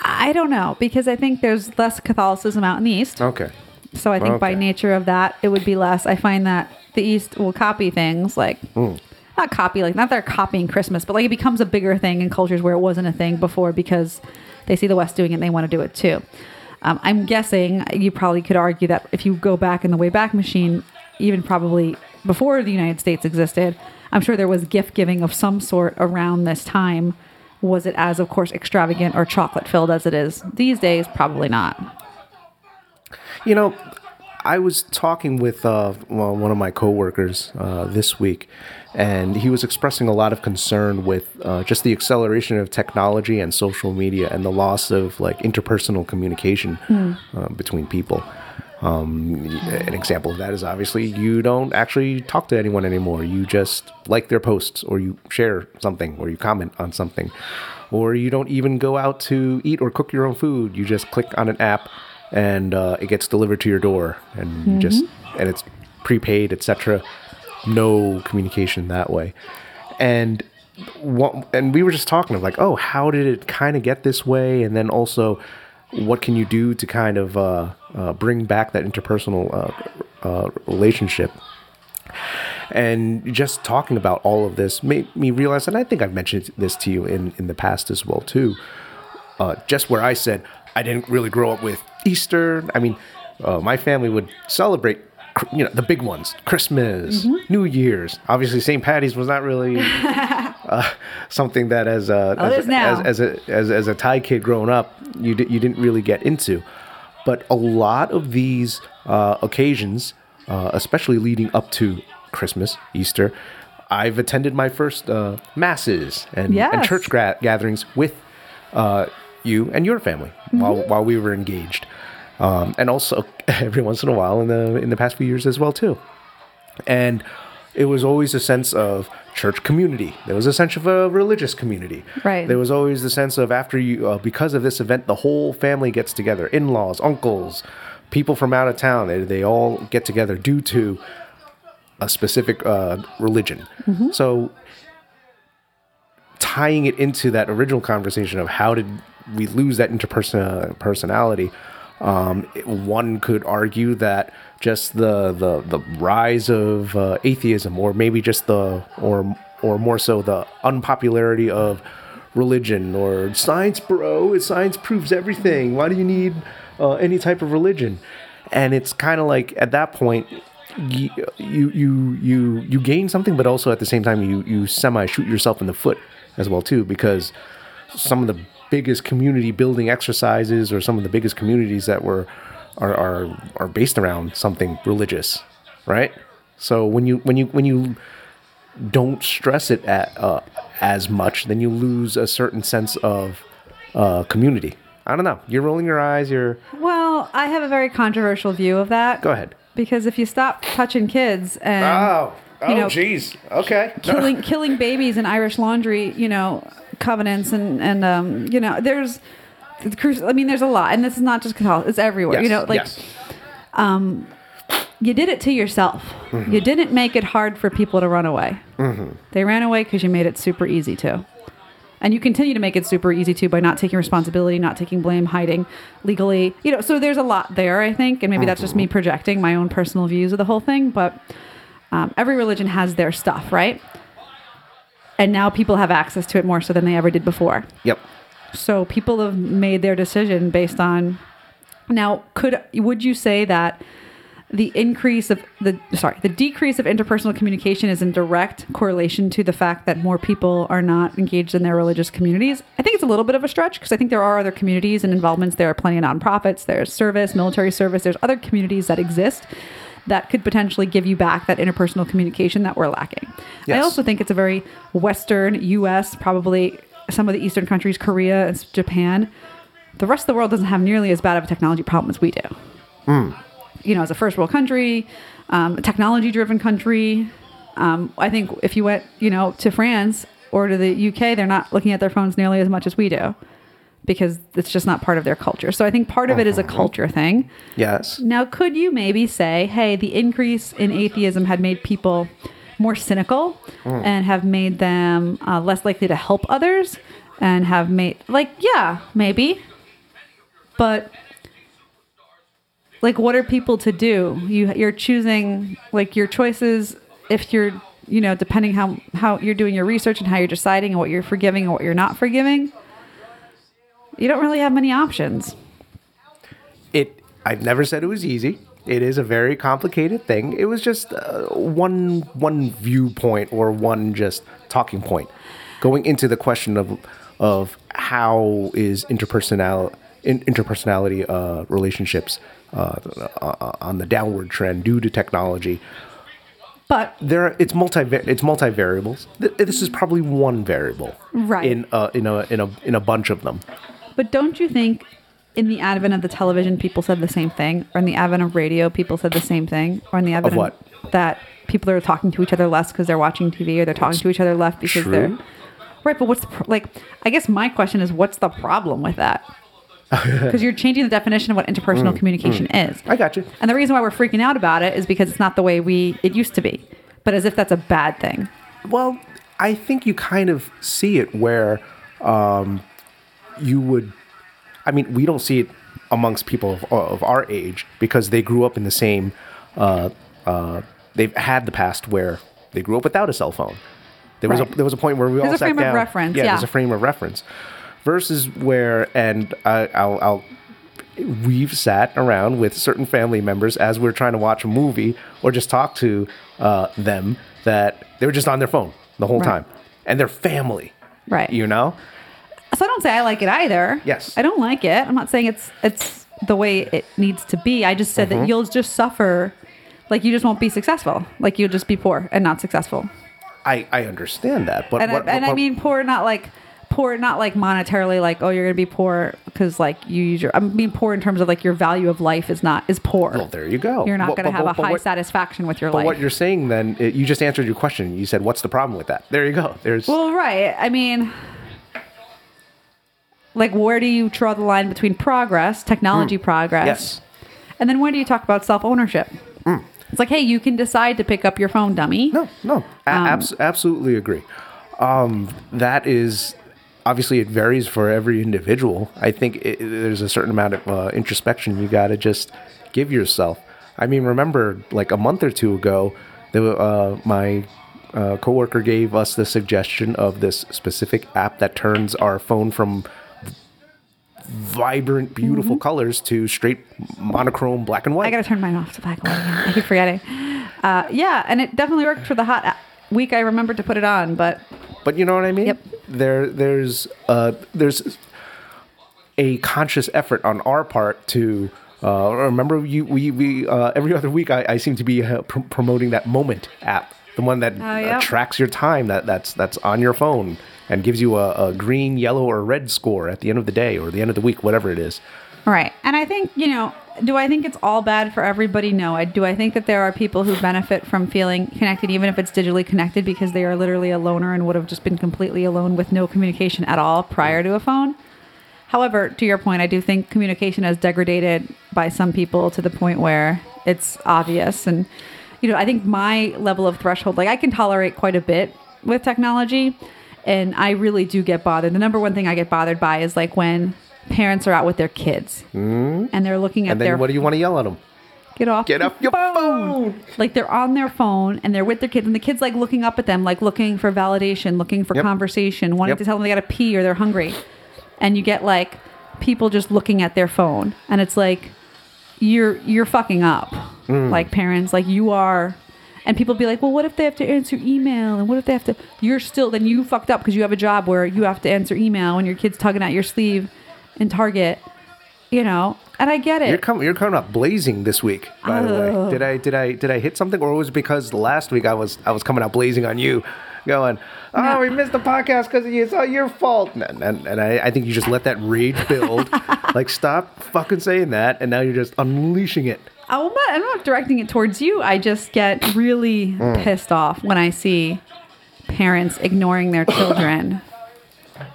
I don't know because I think there's less Catholicism out in the East. Okay. So I think by nature of that, it would be less. I find that the East will copy things like Hmm. not copy like not they're copying Christmas, but like it becomes a bigger thing in cultures where it wasn't a thing before because they see the West doing it and they want to do it too. Um, I'm guessing you probably could argue that if you go back in the way back machine, even probably before the United States existed, I'm sure there was gift giving of some sort around this time. Was it as, of course, extravagant or chocolate filled as it is these days? Probably not. You know, I was talking with uh, well, one of my coworkers uh, this week, and he was expressing a lot of concern with uh, just the acceleration of technology and social media and the loss of like interpersonal communication uh, between people. Um, an example of that is obviously you don't actually talk to anyone anymore. You just like their posts, or you share something, or you comment on something, or you don't even go out to eat or cook your own food. You just click on an app, and uh, it gets delivered to your door, and you just and it's prepaid, etc. No communication that way, and what, and we were just talking of like, oh, how did it kind of get this way, and then also, what can you do to kind of uh, uh, bring back that interpersonal uh, uh, relationship? And just talking about all of this made me realize, and I think I've mentioned this to you in, in the past as well too. Uh, just where I said I didn't really grow up with Easter. I mean, uh, my family would celebrate, you know, the big ones: Christmas, Mm-hmm. New Year's. Obviously, St. Patty's was not really uh, something that, as a Oh, as, as, as a as, as a Thai kid growing up, you di- you didn't really get into. But a lot of these uh, occasions, uh, especially leading up to Christmas, Easter, I've attended my first uh, masses and, and church gra- gatherings with uh, you and your family while while we were engaged, um, and also every once in a while in the in the past few years as well too. And it was always a sense of church community. There was a sense of a religious community. Right. There was always the sense of after you, uh, because of this event, the whole family gets together in laws, uncles, people from out of town. They, they all get together due to a specific uh, religion. So tying it into that original conversation of how did we lose that interpersonal personality, um, one could argue that just the the, the rise of uh, atheism, or maybe just the or or more so the unpopularity of religion or science, bro. Science proves everything. Why do you need uh, any type of religion? And it's kind of like at that point, you you you you you gain something, but also at the same time you you semi shoot yourself in the foot as well too, because some of the biggest community building exercises or some of the biggest communities that were are are are based around something religious, right? So when you when you when you don't stress it at, uh, as much, then you lose a certain sense of uh, community. I don't know. You're rolling your eyes. You're Well, I have a very controversial view of that. go ahead. Because if you stop touching kids and Oh, you oh, know, jeez. Okay. killing killing babies in Irish laundry, you know, covenants and and um, you know, there's the cruci- I mean, there's a lot, and this is not just Catholic; it's everywhere. you know, like yes. you did it to yourself. Mm-hmm. You didn't make it hard for people to run away. They ran away because you made it super easy to. And you continue to make it super easy to by not taking responsibility, not taking blame, hiding legally. You know, so there's a lot there, I think. And maybe that's just me Mm-hmm. projecting my own personal views of the whole thing. But um, every religion has their stuff, right? And now people have access to it more so than they ever did before. Yep. So people have made their decision based on. Now, could would you say that the increase of the sorry the decrease of interpersonal communication is in direct correlation to the fact that more people are not engaged in their religious communities? I think it's a little bit of a stretch because I think there are other communities and involvements. There are plenty of nonprofits. There's service, military service. There's other communities that exist that could potentially give you back that interpersonal communication that we're lacking. I also think it's a very Western, U.S., probably some of the Eastern countries, Korea and Japan. The rest of the world doesn't have nearly as bad of a technology problem as we do. You know, as a first world country, um, technology driven country. Um, I think if you went, you know, to France or to the UK, they're not looking at their phones nearly as much as we do because it's just not part of their culture. So I think part of it is a culture thing. Yes. Now, could you maybe say, hey, the increase in atheism had made people more cynical and have made them uh, less likely to help others and have made, like, yeah, maybe. But, like, what are people to do? You, you're choosing, like, your choices if you're, you know, depending how, how you're doing your research and how you're deciding and what you're forgiving and what you're not forgiving. You don't really have many options. It. I've never said it was easy. It is a very complicated thing. It was just uh, one one viewpoint or one just talking point, going into the question of of how is interpersonal in, interpersonality uh, relationships uh, uh, on the downward trend due to technology. But there are, it's multi it's multi variables. This is probably one variable, Right. In a in a in a in a bunch of them. But don't you think in the advent of the television, people said the same thing? Or in the advent of radio, people said the same thing? Or in the advent of what? that people are talking to each other less because they're watching TV or they're talking to each other less because true. they're. Right, but what's the, like? I guess my question is, what's the problem with that? Because you're changing the definition of what interpersonal communication is. I got you. And the reason why we're freaking out about it is because it's not the way we it used to be, but as if that's a bad thing. Well, I think you kind of see it where um, you would. I mean, we don't see it amongst people of, of our age because they grew up in the same. Uh, uh, they've had the past where they grew up without a cell phone. There was a there was a point where we all There's a sat frame of reference, Yeah, yeah. there's a frame of reference. Versus where, and I, I'll, I'll we've sat around with certain family members as we're trying to watch a movie or just talk to uh, them that they were just on their phone the whole Right. time and they're family Right. you know So I don't say I like it either. Yes. I don't like it. I'm not saying it's it's the way it needs to be. I just said Mm-hmm. that you'll just suffer like you just won't be successful. Like you'll just be poor and not successful. i i understand that but And what, I, and I mean poor not like poor not like monetarily like oh you're going to be poor cuz like you use your I mean poor in terms of like your value of life is not is poor. well there you go You're not But- going to but- have but- a high what- satisfaction with your but life. what you're saying then it, you just answered your question you said what's the problem with that there you go there's Well, right. I mean, like, where do you draw the line between progress, technology progress, Hmm. yes and then when do you talk about self ownership? It's like, hey, you can decide to pick up your phone, dummy. No no Um, abs- absolutely agree um that is obviously it varies for every individual i think it, there's a certain amount of uh, introspection you got to just give yourself i mean remember like a month or two ago the, uh, my uh, coworker gave us the suggestion of this specific app that turns our phone from vibrant beautiful colors to straight monochrome black and white Mm-hmm. I gotta turn mine off to black and white. again. I keep forgetting. Uh, yeah, and it definitely worked for the hot week. I remembered to put it on, but But you know what I mean? Yep. There, there's, uh, there's a conscious effort on our part to. Uh, remember, you, we, we uh, every other week I, I seem to be uh, pr- promoting that Moment app, the one that uh, yep. tracks your time that that's that's on your phone and gives you a, a green, yellow, or red score at the end of the day or the end of the week, whatever it is. Right. And I think, you know, do I think it's all bad for everybody? No. I do I think that there are people who benefit from feeling connected even if it's digitally connected because they are literally a loner and would have just been completely alone with no communication at all prior to a phone. However, to your point, I do think communication has degraded by some people to the point where it's obvious and you know, I think my level of threshold like I can tolerate quite a bit with technology and I really do get bothered. The number one thing I get bothered by is like when parents are out with their kids and they're looking at And then their what do you want to yell at them? get off Get off your phone. like they're on their phone and they're with their kids and the kids like looking up at them like looking for validation looking for Yep. conversation wanting Yep. to tell them they gotta pee or they're hungry and you get like people just looking at their phone and it's like you're you're fucking up Mm. like parents like you are and people be like well what if they have to answer email and what if they have to you're still then you fucked up because you have a job where you have to answer email when your kid's tugging at your sleeve in target you know and i get it You're coming. You're coming up blazing this week. By the Oh. way, did I did I did I hit something, or was it because last week I was I was coming out blazing on you, going, "Oh, No. we missed the podcast because of you. It's all your fault." And and, and I, I think you just let that rage build. like, stop fucking saying that, and now you're just unleashing it. I'm not, I'm not directing it towards you. I just get really mm. pissed off when I see parents ignoring their children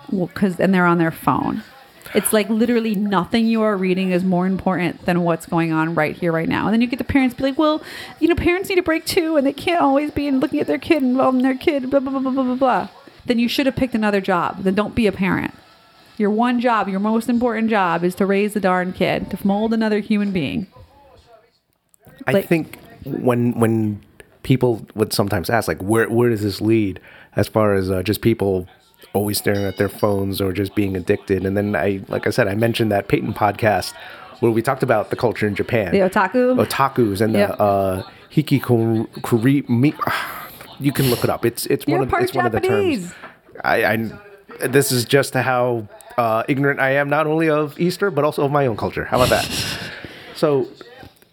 because and they're on their phone. It's like literally nothing you are reading is more important than what's going on right here, right now. And then you get the parents be like, well, you know, parents need a break too, and they can't always be looking at their kid and involved in their kid, blah, blah, blah, blah, blah, blah, blah. Then you should have picked another job. Then don't be a parent. Your one job, your most important job is to raise the darn kid, to mold another human being. I Like- think when when people would sometimes ask like where where does this lead as far as uh, just people always staring at their phones or just being addicted? And then I like I said I mentioned that Peyton podcast where we talked about the culture in Japan. The otaku? otakus and Yep. the uh hikikori mi- you can look it up. It's it's You're one of it's one of the terms. I, I this is just how uh, ignorant I am not only of Easter but also of my own culture. How about that? So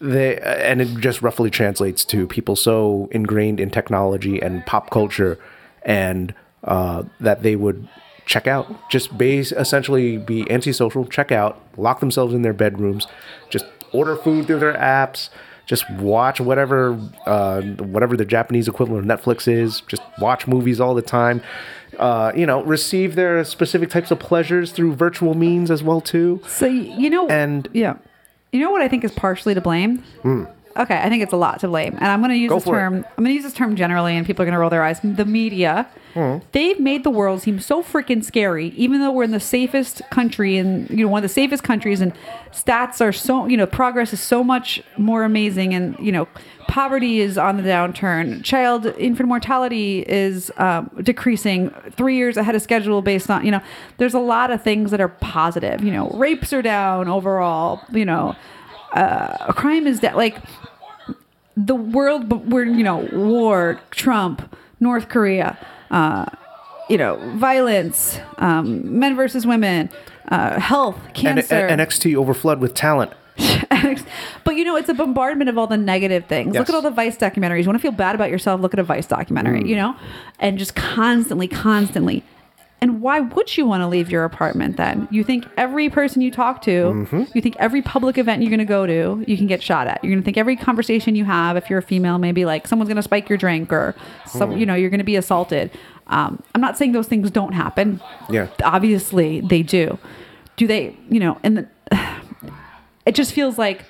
they and it just roughly translates to people so ingrained in technology and pop culture and uh, that they would check out just base essentially be antisocial check out lock themselves in their bedrooms just order food through their apps just watch whatever uh, whatever the japanese equivalent of netflix is just watch movies all the time uh, you know receive their specific types of pleasures through virtual means as well too. So you know, And- yeah, you know what I think is partially to blame. Hmm. Okay, I think it's a lot to blame, and I'm going to use Go this for it. term. I'm going to use this term generally, and people are going to roll their eyes. The media, hmm. they've made the world seem so freaking scary, even though we're in the safest country and you know one of the safest countries, and stats are so you know progress is so much more amazing, and you know poverty is on the downturn, child infant mortality is um, decreasing three years ahead of schedule based on you know there's a lot of things that are positive. You know rapes are down overall. You know uh, crime is down. Like the world, we're you know war, Trump, North Korea, uh, you know violence, um, men versus women, uh, health, and, cancer. and NXT overflood with talent but you know, it's a bombardment of all the negative things. Look at all the Vice documentaries. You want to feel bad about yourself? Look at a Vice documentary. Mm. You know, and just constantly, constantly. And why would you want to leave your apartment then? You think every person you talk to, mm-hmm. you think every public event you're going to go to, you can get shot at. You're going to think every conversation you have, if you're a female, maybe like someone's going to spike your drink or some, mm. you know, you're going to be assaulted. Um, I'm not saying those things don't happen. Yeah. Obviously, they do. Do they, you know, and the, it just feels like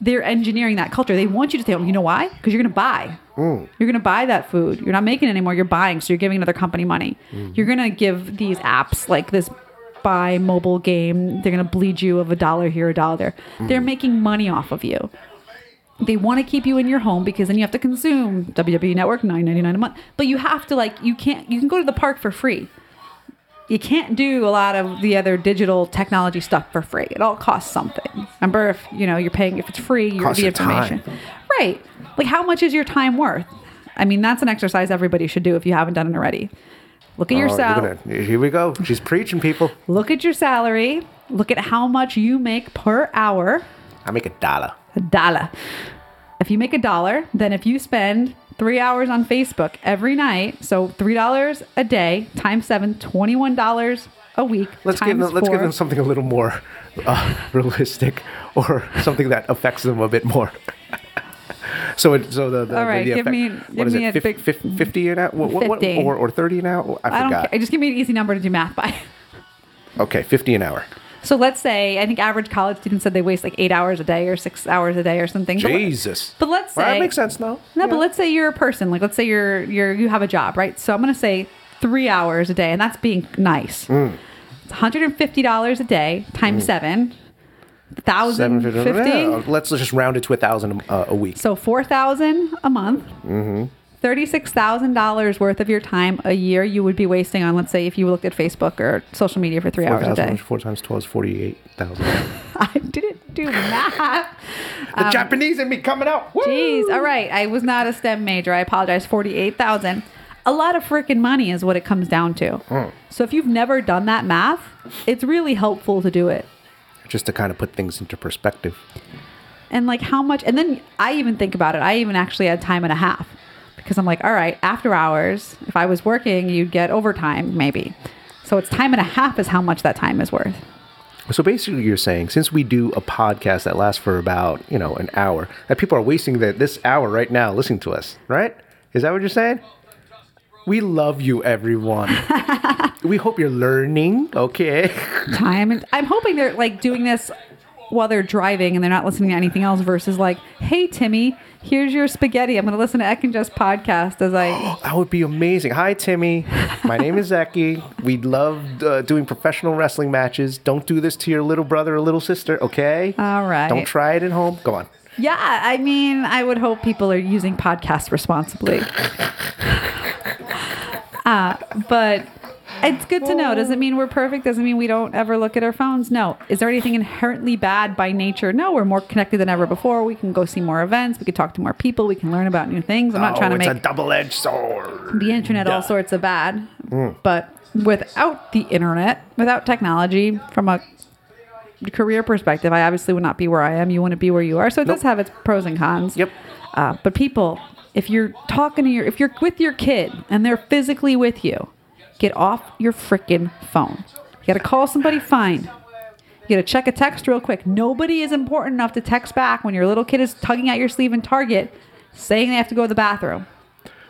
they're engineering that culture. They want you to stay home. Oh, you know why? Because you're going to buy. Mm. You're going to buy that food. You're not making it anymore. You're buying. So you're giving another company money. Mm. You're going to give these apps like this buy mobile game. They're going to bleed you of a dollar here, a dollar there. Mm. They're making money off of you. They want to keep you in your home because then you have to consume WWE Network nine ninety nine a month. But you have to like you can't you can go to the park for free you can't do a lot of the other digital technology stuff for free. It all costs something. Remember, if you know you're paying, if it's free, you're the you time. information, right? Like, how much is your time worth? I mean, that's an exercise everybody should do if you haven't done it already. Look at oh, your Oh, you're salary. here we go. She's preaching, people. Look at your salary. Look at how much you make per hour. I make a dollar. A dollar. If you make a dollar, then if you spend three hours on Facebook every night, so three dollars a day times seven, $21 a week. Let's give them, let's give them something a little more uh, realistic, or something that affects them a bit more. so, it, so the, the All right, the give effect- me- what give is me it? a fif- big- fifty an hour, what, what, what- 50. or or thirty an hour? I I don't forgot. care. Just give me an easy number to do math by. Okay, fifty an hour. So let's say I think average college students said they waste like eight hours a day or six hours a day or something. But Jesus. But let's say Well, that makes sense, though. No, Yeah. but let's say you're a person. Like let's say you're you're you have a job, right? So I'm gonna say three hours a day, and that's being nice. Mm. It's $150 a day times seven. Thousand Seven fifty. fifty. Yeah, let's just round it to a thousand uh, a week. So four thousand a month. Mm-hmm. Thirty-six thousand dollars worth of your time a year you would be wasting on, let's say, if you looked at Facebook or social media for three Four hours a day. four times twelve is forty-eight thousand. I didn't do math. The Japanese in me coming out. Woo! Um, Jeez. All right. I was not a STEM major. I apologize. Forty-eight thousand. A lot of freaking money is what it comes down to. Hmm. So if you've never done that math, it's really helpful to do it. Just to kind of put things into perspective. And like how much? And then I even think about it. I even actually had time and a half because I'm like, all right, after hours, if I was working, you'd get overtime maybe. So it's time and a half is how much that time is worth. So basically, you're saying since we do a podcast that lasts for about you know an hour, that people are wasting the, this hour right now listening to us, right? Is that what you're saying? We love you, everyone. we hope you're learning. Okay. time and i'm hoping they're like doing this while they're driving and they're not listening to anything else versus like hey timmy here's your spaghetti i'm going to listen to Eck and Just podcast as i That would be amazing. Hi, Timmy. My name is Zeki. We love uh, doing professional wrestling matches. Don't do this to your little brother or little sister, okay? All right. Don't try it at home. Go on. yeah i mean i would hope people are using podcasts responsibly uh, but it's good to know doesn't mean we're perfect doesn't mean we don't ever look at our phones no is there anything inherently bad by nature no we're more connected than ever before we can go see more events we can talk to more people we can learn about new things i'm not oh, trying to it's make a double-edged sword. the internet all sorts of bad. But without the internet, without technology, from a career perspective, I obviously would not be where I am. You wouldn't be where you are. So it does have its pros and cons. Yep. Uh, but people, if you're talking to your, if you're with your kid and they're physically with you, get off your freaking phone. You got to call somebody, fine. You got to check a text real quick. Nobody is important enough to text back when your little kid is tugging at your sleeve in Target saying they have to go to the bathroom.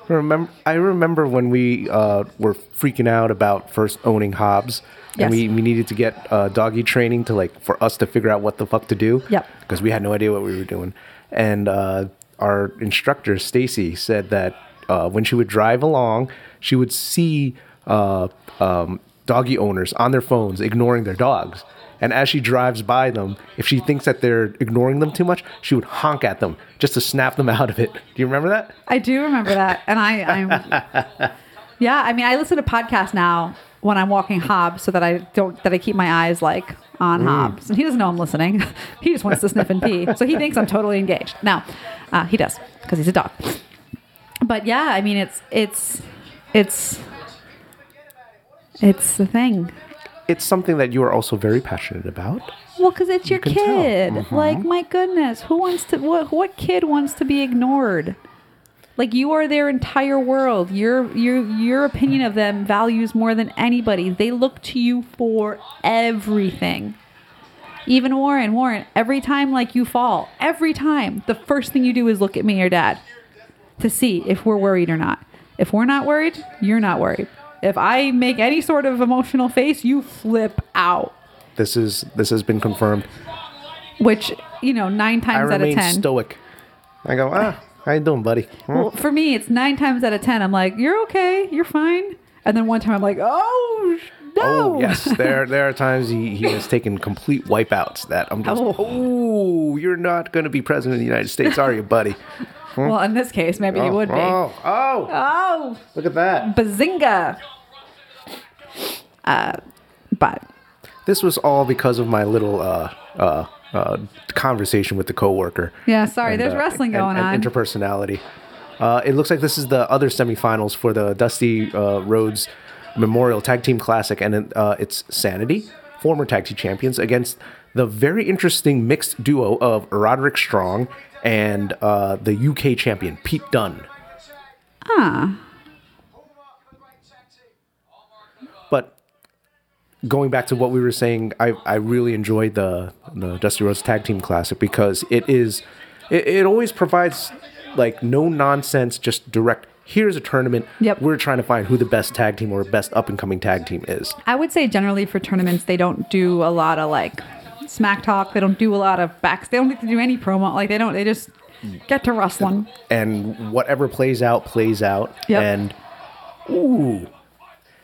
Remember, I remember when we uh, were freaking out about first owning Hobbs, Yes. and we, we needed to get uh, doggy training to like for us to figure out what the fuck to do. Yep. Because we had no idea what we were doing, and uh, our instructor Stacy said that uh, when she would drive along, she would see uh, um, doggy owners on their phones ignoring their dogs. And as she drives by them, if she thinks that they're ignoring them too much, she would honk at them just to snap them out of it. Do you remember that? I do remember that, and I, I'm, yeah. I mean, I listen to podcasts now when I'm walking Hobbs, so that I don't that I keep my eyes like on Hobbs, and he doesn't know I'm listening. he just wants to sniff and pee, so he thinks I'm totally engaged. Now, uh, he does because he's a dog. But yeah, I mean, it's it's it's it's the thing. It's something that you are also very passionate about. Well, because it's your can tell. kid. Mm-hmm. Like, my goodness, who wants to? What what kid wants to be ignored? Like you are their entire world. Your your your opinion of them values more than anybody. They look to you for everything. Even Warren, Warren, every time like you fall, every time, the first thing you do is look at me or dad to see if we're worried or not. If we're not worried, you're not worried. If I make any sort of emotional face, you flip out. This is this has been confirmed. Which, you know, nine I times out of remain ten. stoic. I go, ah, how you doing, buddy? Hmm? Well, for me, it's nine times out of ten. I'm like, you're okay, you're fine. And then one time I'm like, oh no. Oh yes, there there are times he, he has taken complete wipeouts that I'm just Oh. oh, you're not going to be president of the United States, are you, buddy? Well, in this case, maybe you would be. Oh, oh, Oh, look at that. bazinga. Uh, but This was all because of my little uh uh uh, conversation with the coworker. Yeah, sorry, And, there's uh, wrestling and- going and on. Interpersonality. Uh, it looks like this is the other semifinals for the Dusty uh, Rhodes Memorial Tag Team Classic, and uh, it's Sanity, former tag team champions, against the very interesting mixed duo of Roderick Strong and uh, the UK champion Pete Dunne. Ah. But going back to what we were saying, I, I really enjoyed the the Dusty Rhodes Tag Team Classic because it is it, it always provides like no nonsense, just direct. Here's a tournament. Yep. We're trying to find who the best tag team or best up and coming tag team is. I would say generally for tournaments they don't do a lot of like smack talk. They don't do a lot of backs. They don't get to do any promo. Like they don't. They just get to wrestling. and whatever plays out plays out Yep. and ooh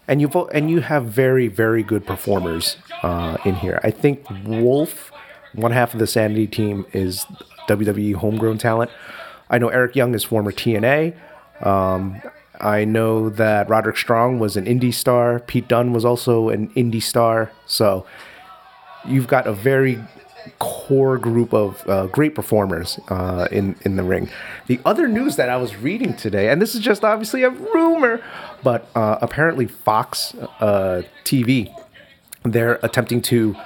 and you and you have very very good performers uh, in here i think wolfe one half of the sanity team is wwe homegrown talent i know eric young is former tna um, i know that roderick strong was an indie star pete dunne was also an indie star so you've got a very core group of uh, great performers uh, in in the ring. The other news that I was reading today, and this is just obviously a rumor, but uh, apparently Fox uh, TV, they're attempting to.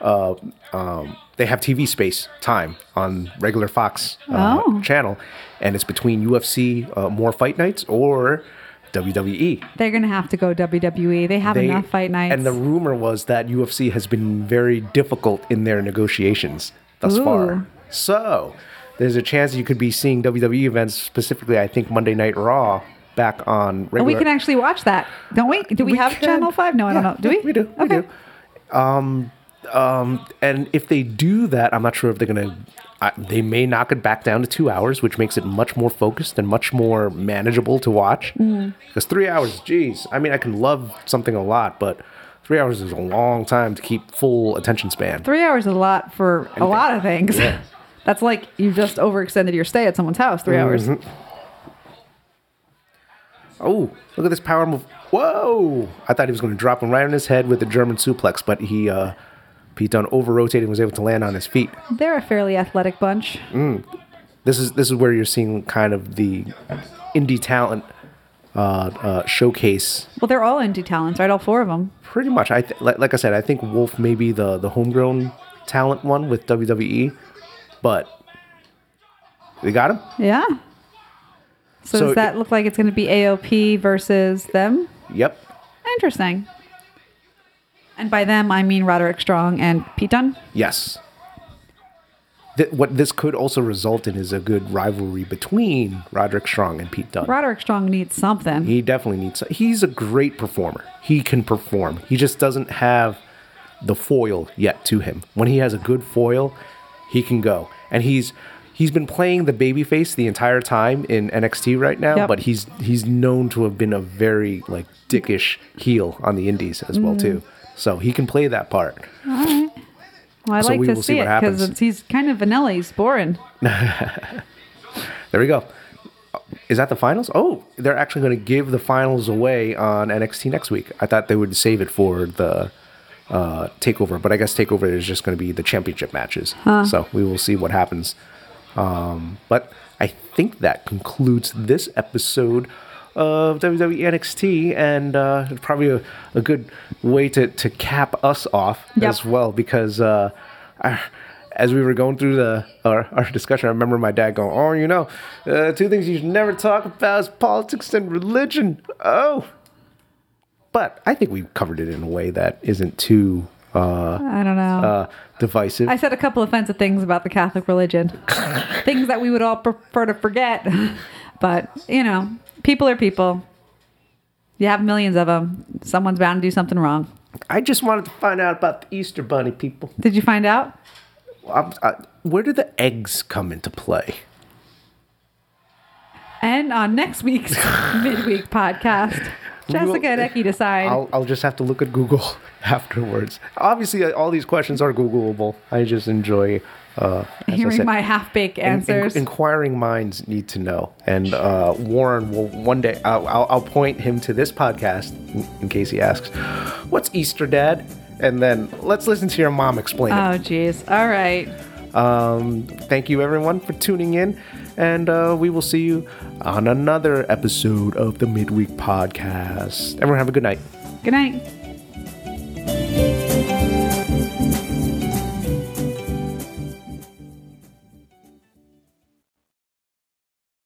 Uh, um, they have TV space time on regular Fox uh, Oh. channel, and it's between UFC uh, more fight nights or WWE. They're gonna have to go WWE. They have They- enough fight nights. And the rumor was that UFC has been very difficult in their negotiations thus Ooh. far. So there's a chance you could be seeing WWE events, specifically, I think Monday Night Raw, back on regular. And we can actually watch that, don't we? Do we, We have can. Channel Five? No, I don't know. Do we? We do. We do. Um, um, and if they do that, I'm not sure if they're gonna. I, they may knock it back down to two hours, which makes it much more focused and much more manageable to watch. Mm-hmm. Because three hours, geez, I mean, I can love something a lot, but three hours is a long time to keep full attention span. Three hours is a lot for a lot of things. Yeah. That's like you just overextended your stay at someone's house. 3 hours. Mm-hmm. Oh, look at this power move! Whoa! I thought he was going to drop him right on his head with the German suplex, but he, uh, Pete Dunne over rotated and was able to land on his feet. They're a fairly athletic bunch. this is this is where you're seeing kind of the indie talent uh, uh, showcase. Well, they're all indie talents, right? All four of them. Pretty much, I th- like, like I said, I think Wolfe may be the the homegrown talent one with WWE, but we got him. Yeah. So, So does that it- look like it's going to be AOP versus them? Yep. Interesting. And by them, I mean Roderick Strong and Pete Dunne. Yes. Th- what this could also result in is a good rivalry between Roderick Strong and Pete Dunne. Roderick Strong needs something. He definitely needs. He's a great performer. He can perform. He just doesn't have the foil yet to him. When he has a good foil, he can go. And he's he's been playing the babyface the entire time in NXT right now. Yep. But he's he's known to have been a very like dickish heel on the Indies as well Mm. too. So he can play that part. well, I so like we to see it because happens. he's kind of vanilla. He's boring. There we go. Is that the finals? Oh, they're actually going to give the finals away on NXT next week. I thought they would save it for the uh, takeover, but I guess takeover is just going to be the championship matches. So we will see what happens. Um, but I think that concludes this episode of WWE NXT, and uh, probably a, a good way to, to cap us off Yep. as well because. Uh, I, as we were going through the our, our discussion, I remember my dad going, "Oh, you know, uh, two things you should never talk about is politics and religion." Oh, but I think we covered it in a way that isn't too uh, I don't know. uh, divisive. I said a couple offensive things about the Catholic religion, things that we would all prefer to forget. but you know, people are people. You have millions of them. Someone's bound to do something wrong. I just wanted to find out about the Easter Bunny people. Did you find out? I'm, I, where do the eggs come into play? And on next week's midweek podcast, Jessica and Eki decide. I'll, I'll just have to look at Google afterwards. Obviously, uh, all these questions are Googleable. I just enjoy uh, hearing said, my half-baked in- in- answers. inquiring minds need to know, and uh, Warren will one day. I'll, I'll, I'll point him to this podcast in, in case he asks, "What's Easter, Dad?" And then let's listen to your mom explain it. oh, jeez. All right. Um, thank you, everyone, for tuning in. And uh, we will see you on another episode of the Midweek Podcast. Everyone, have a good night. Good night.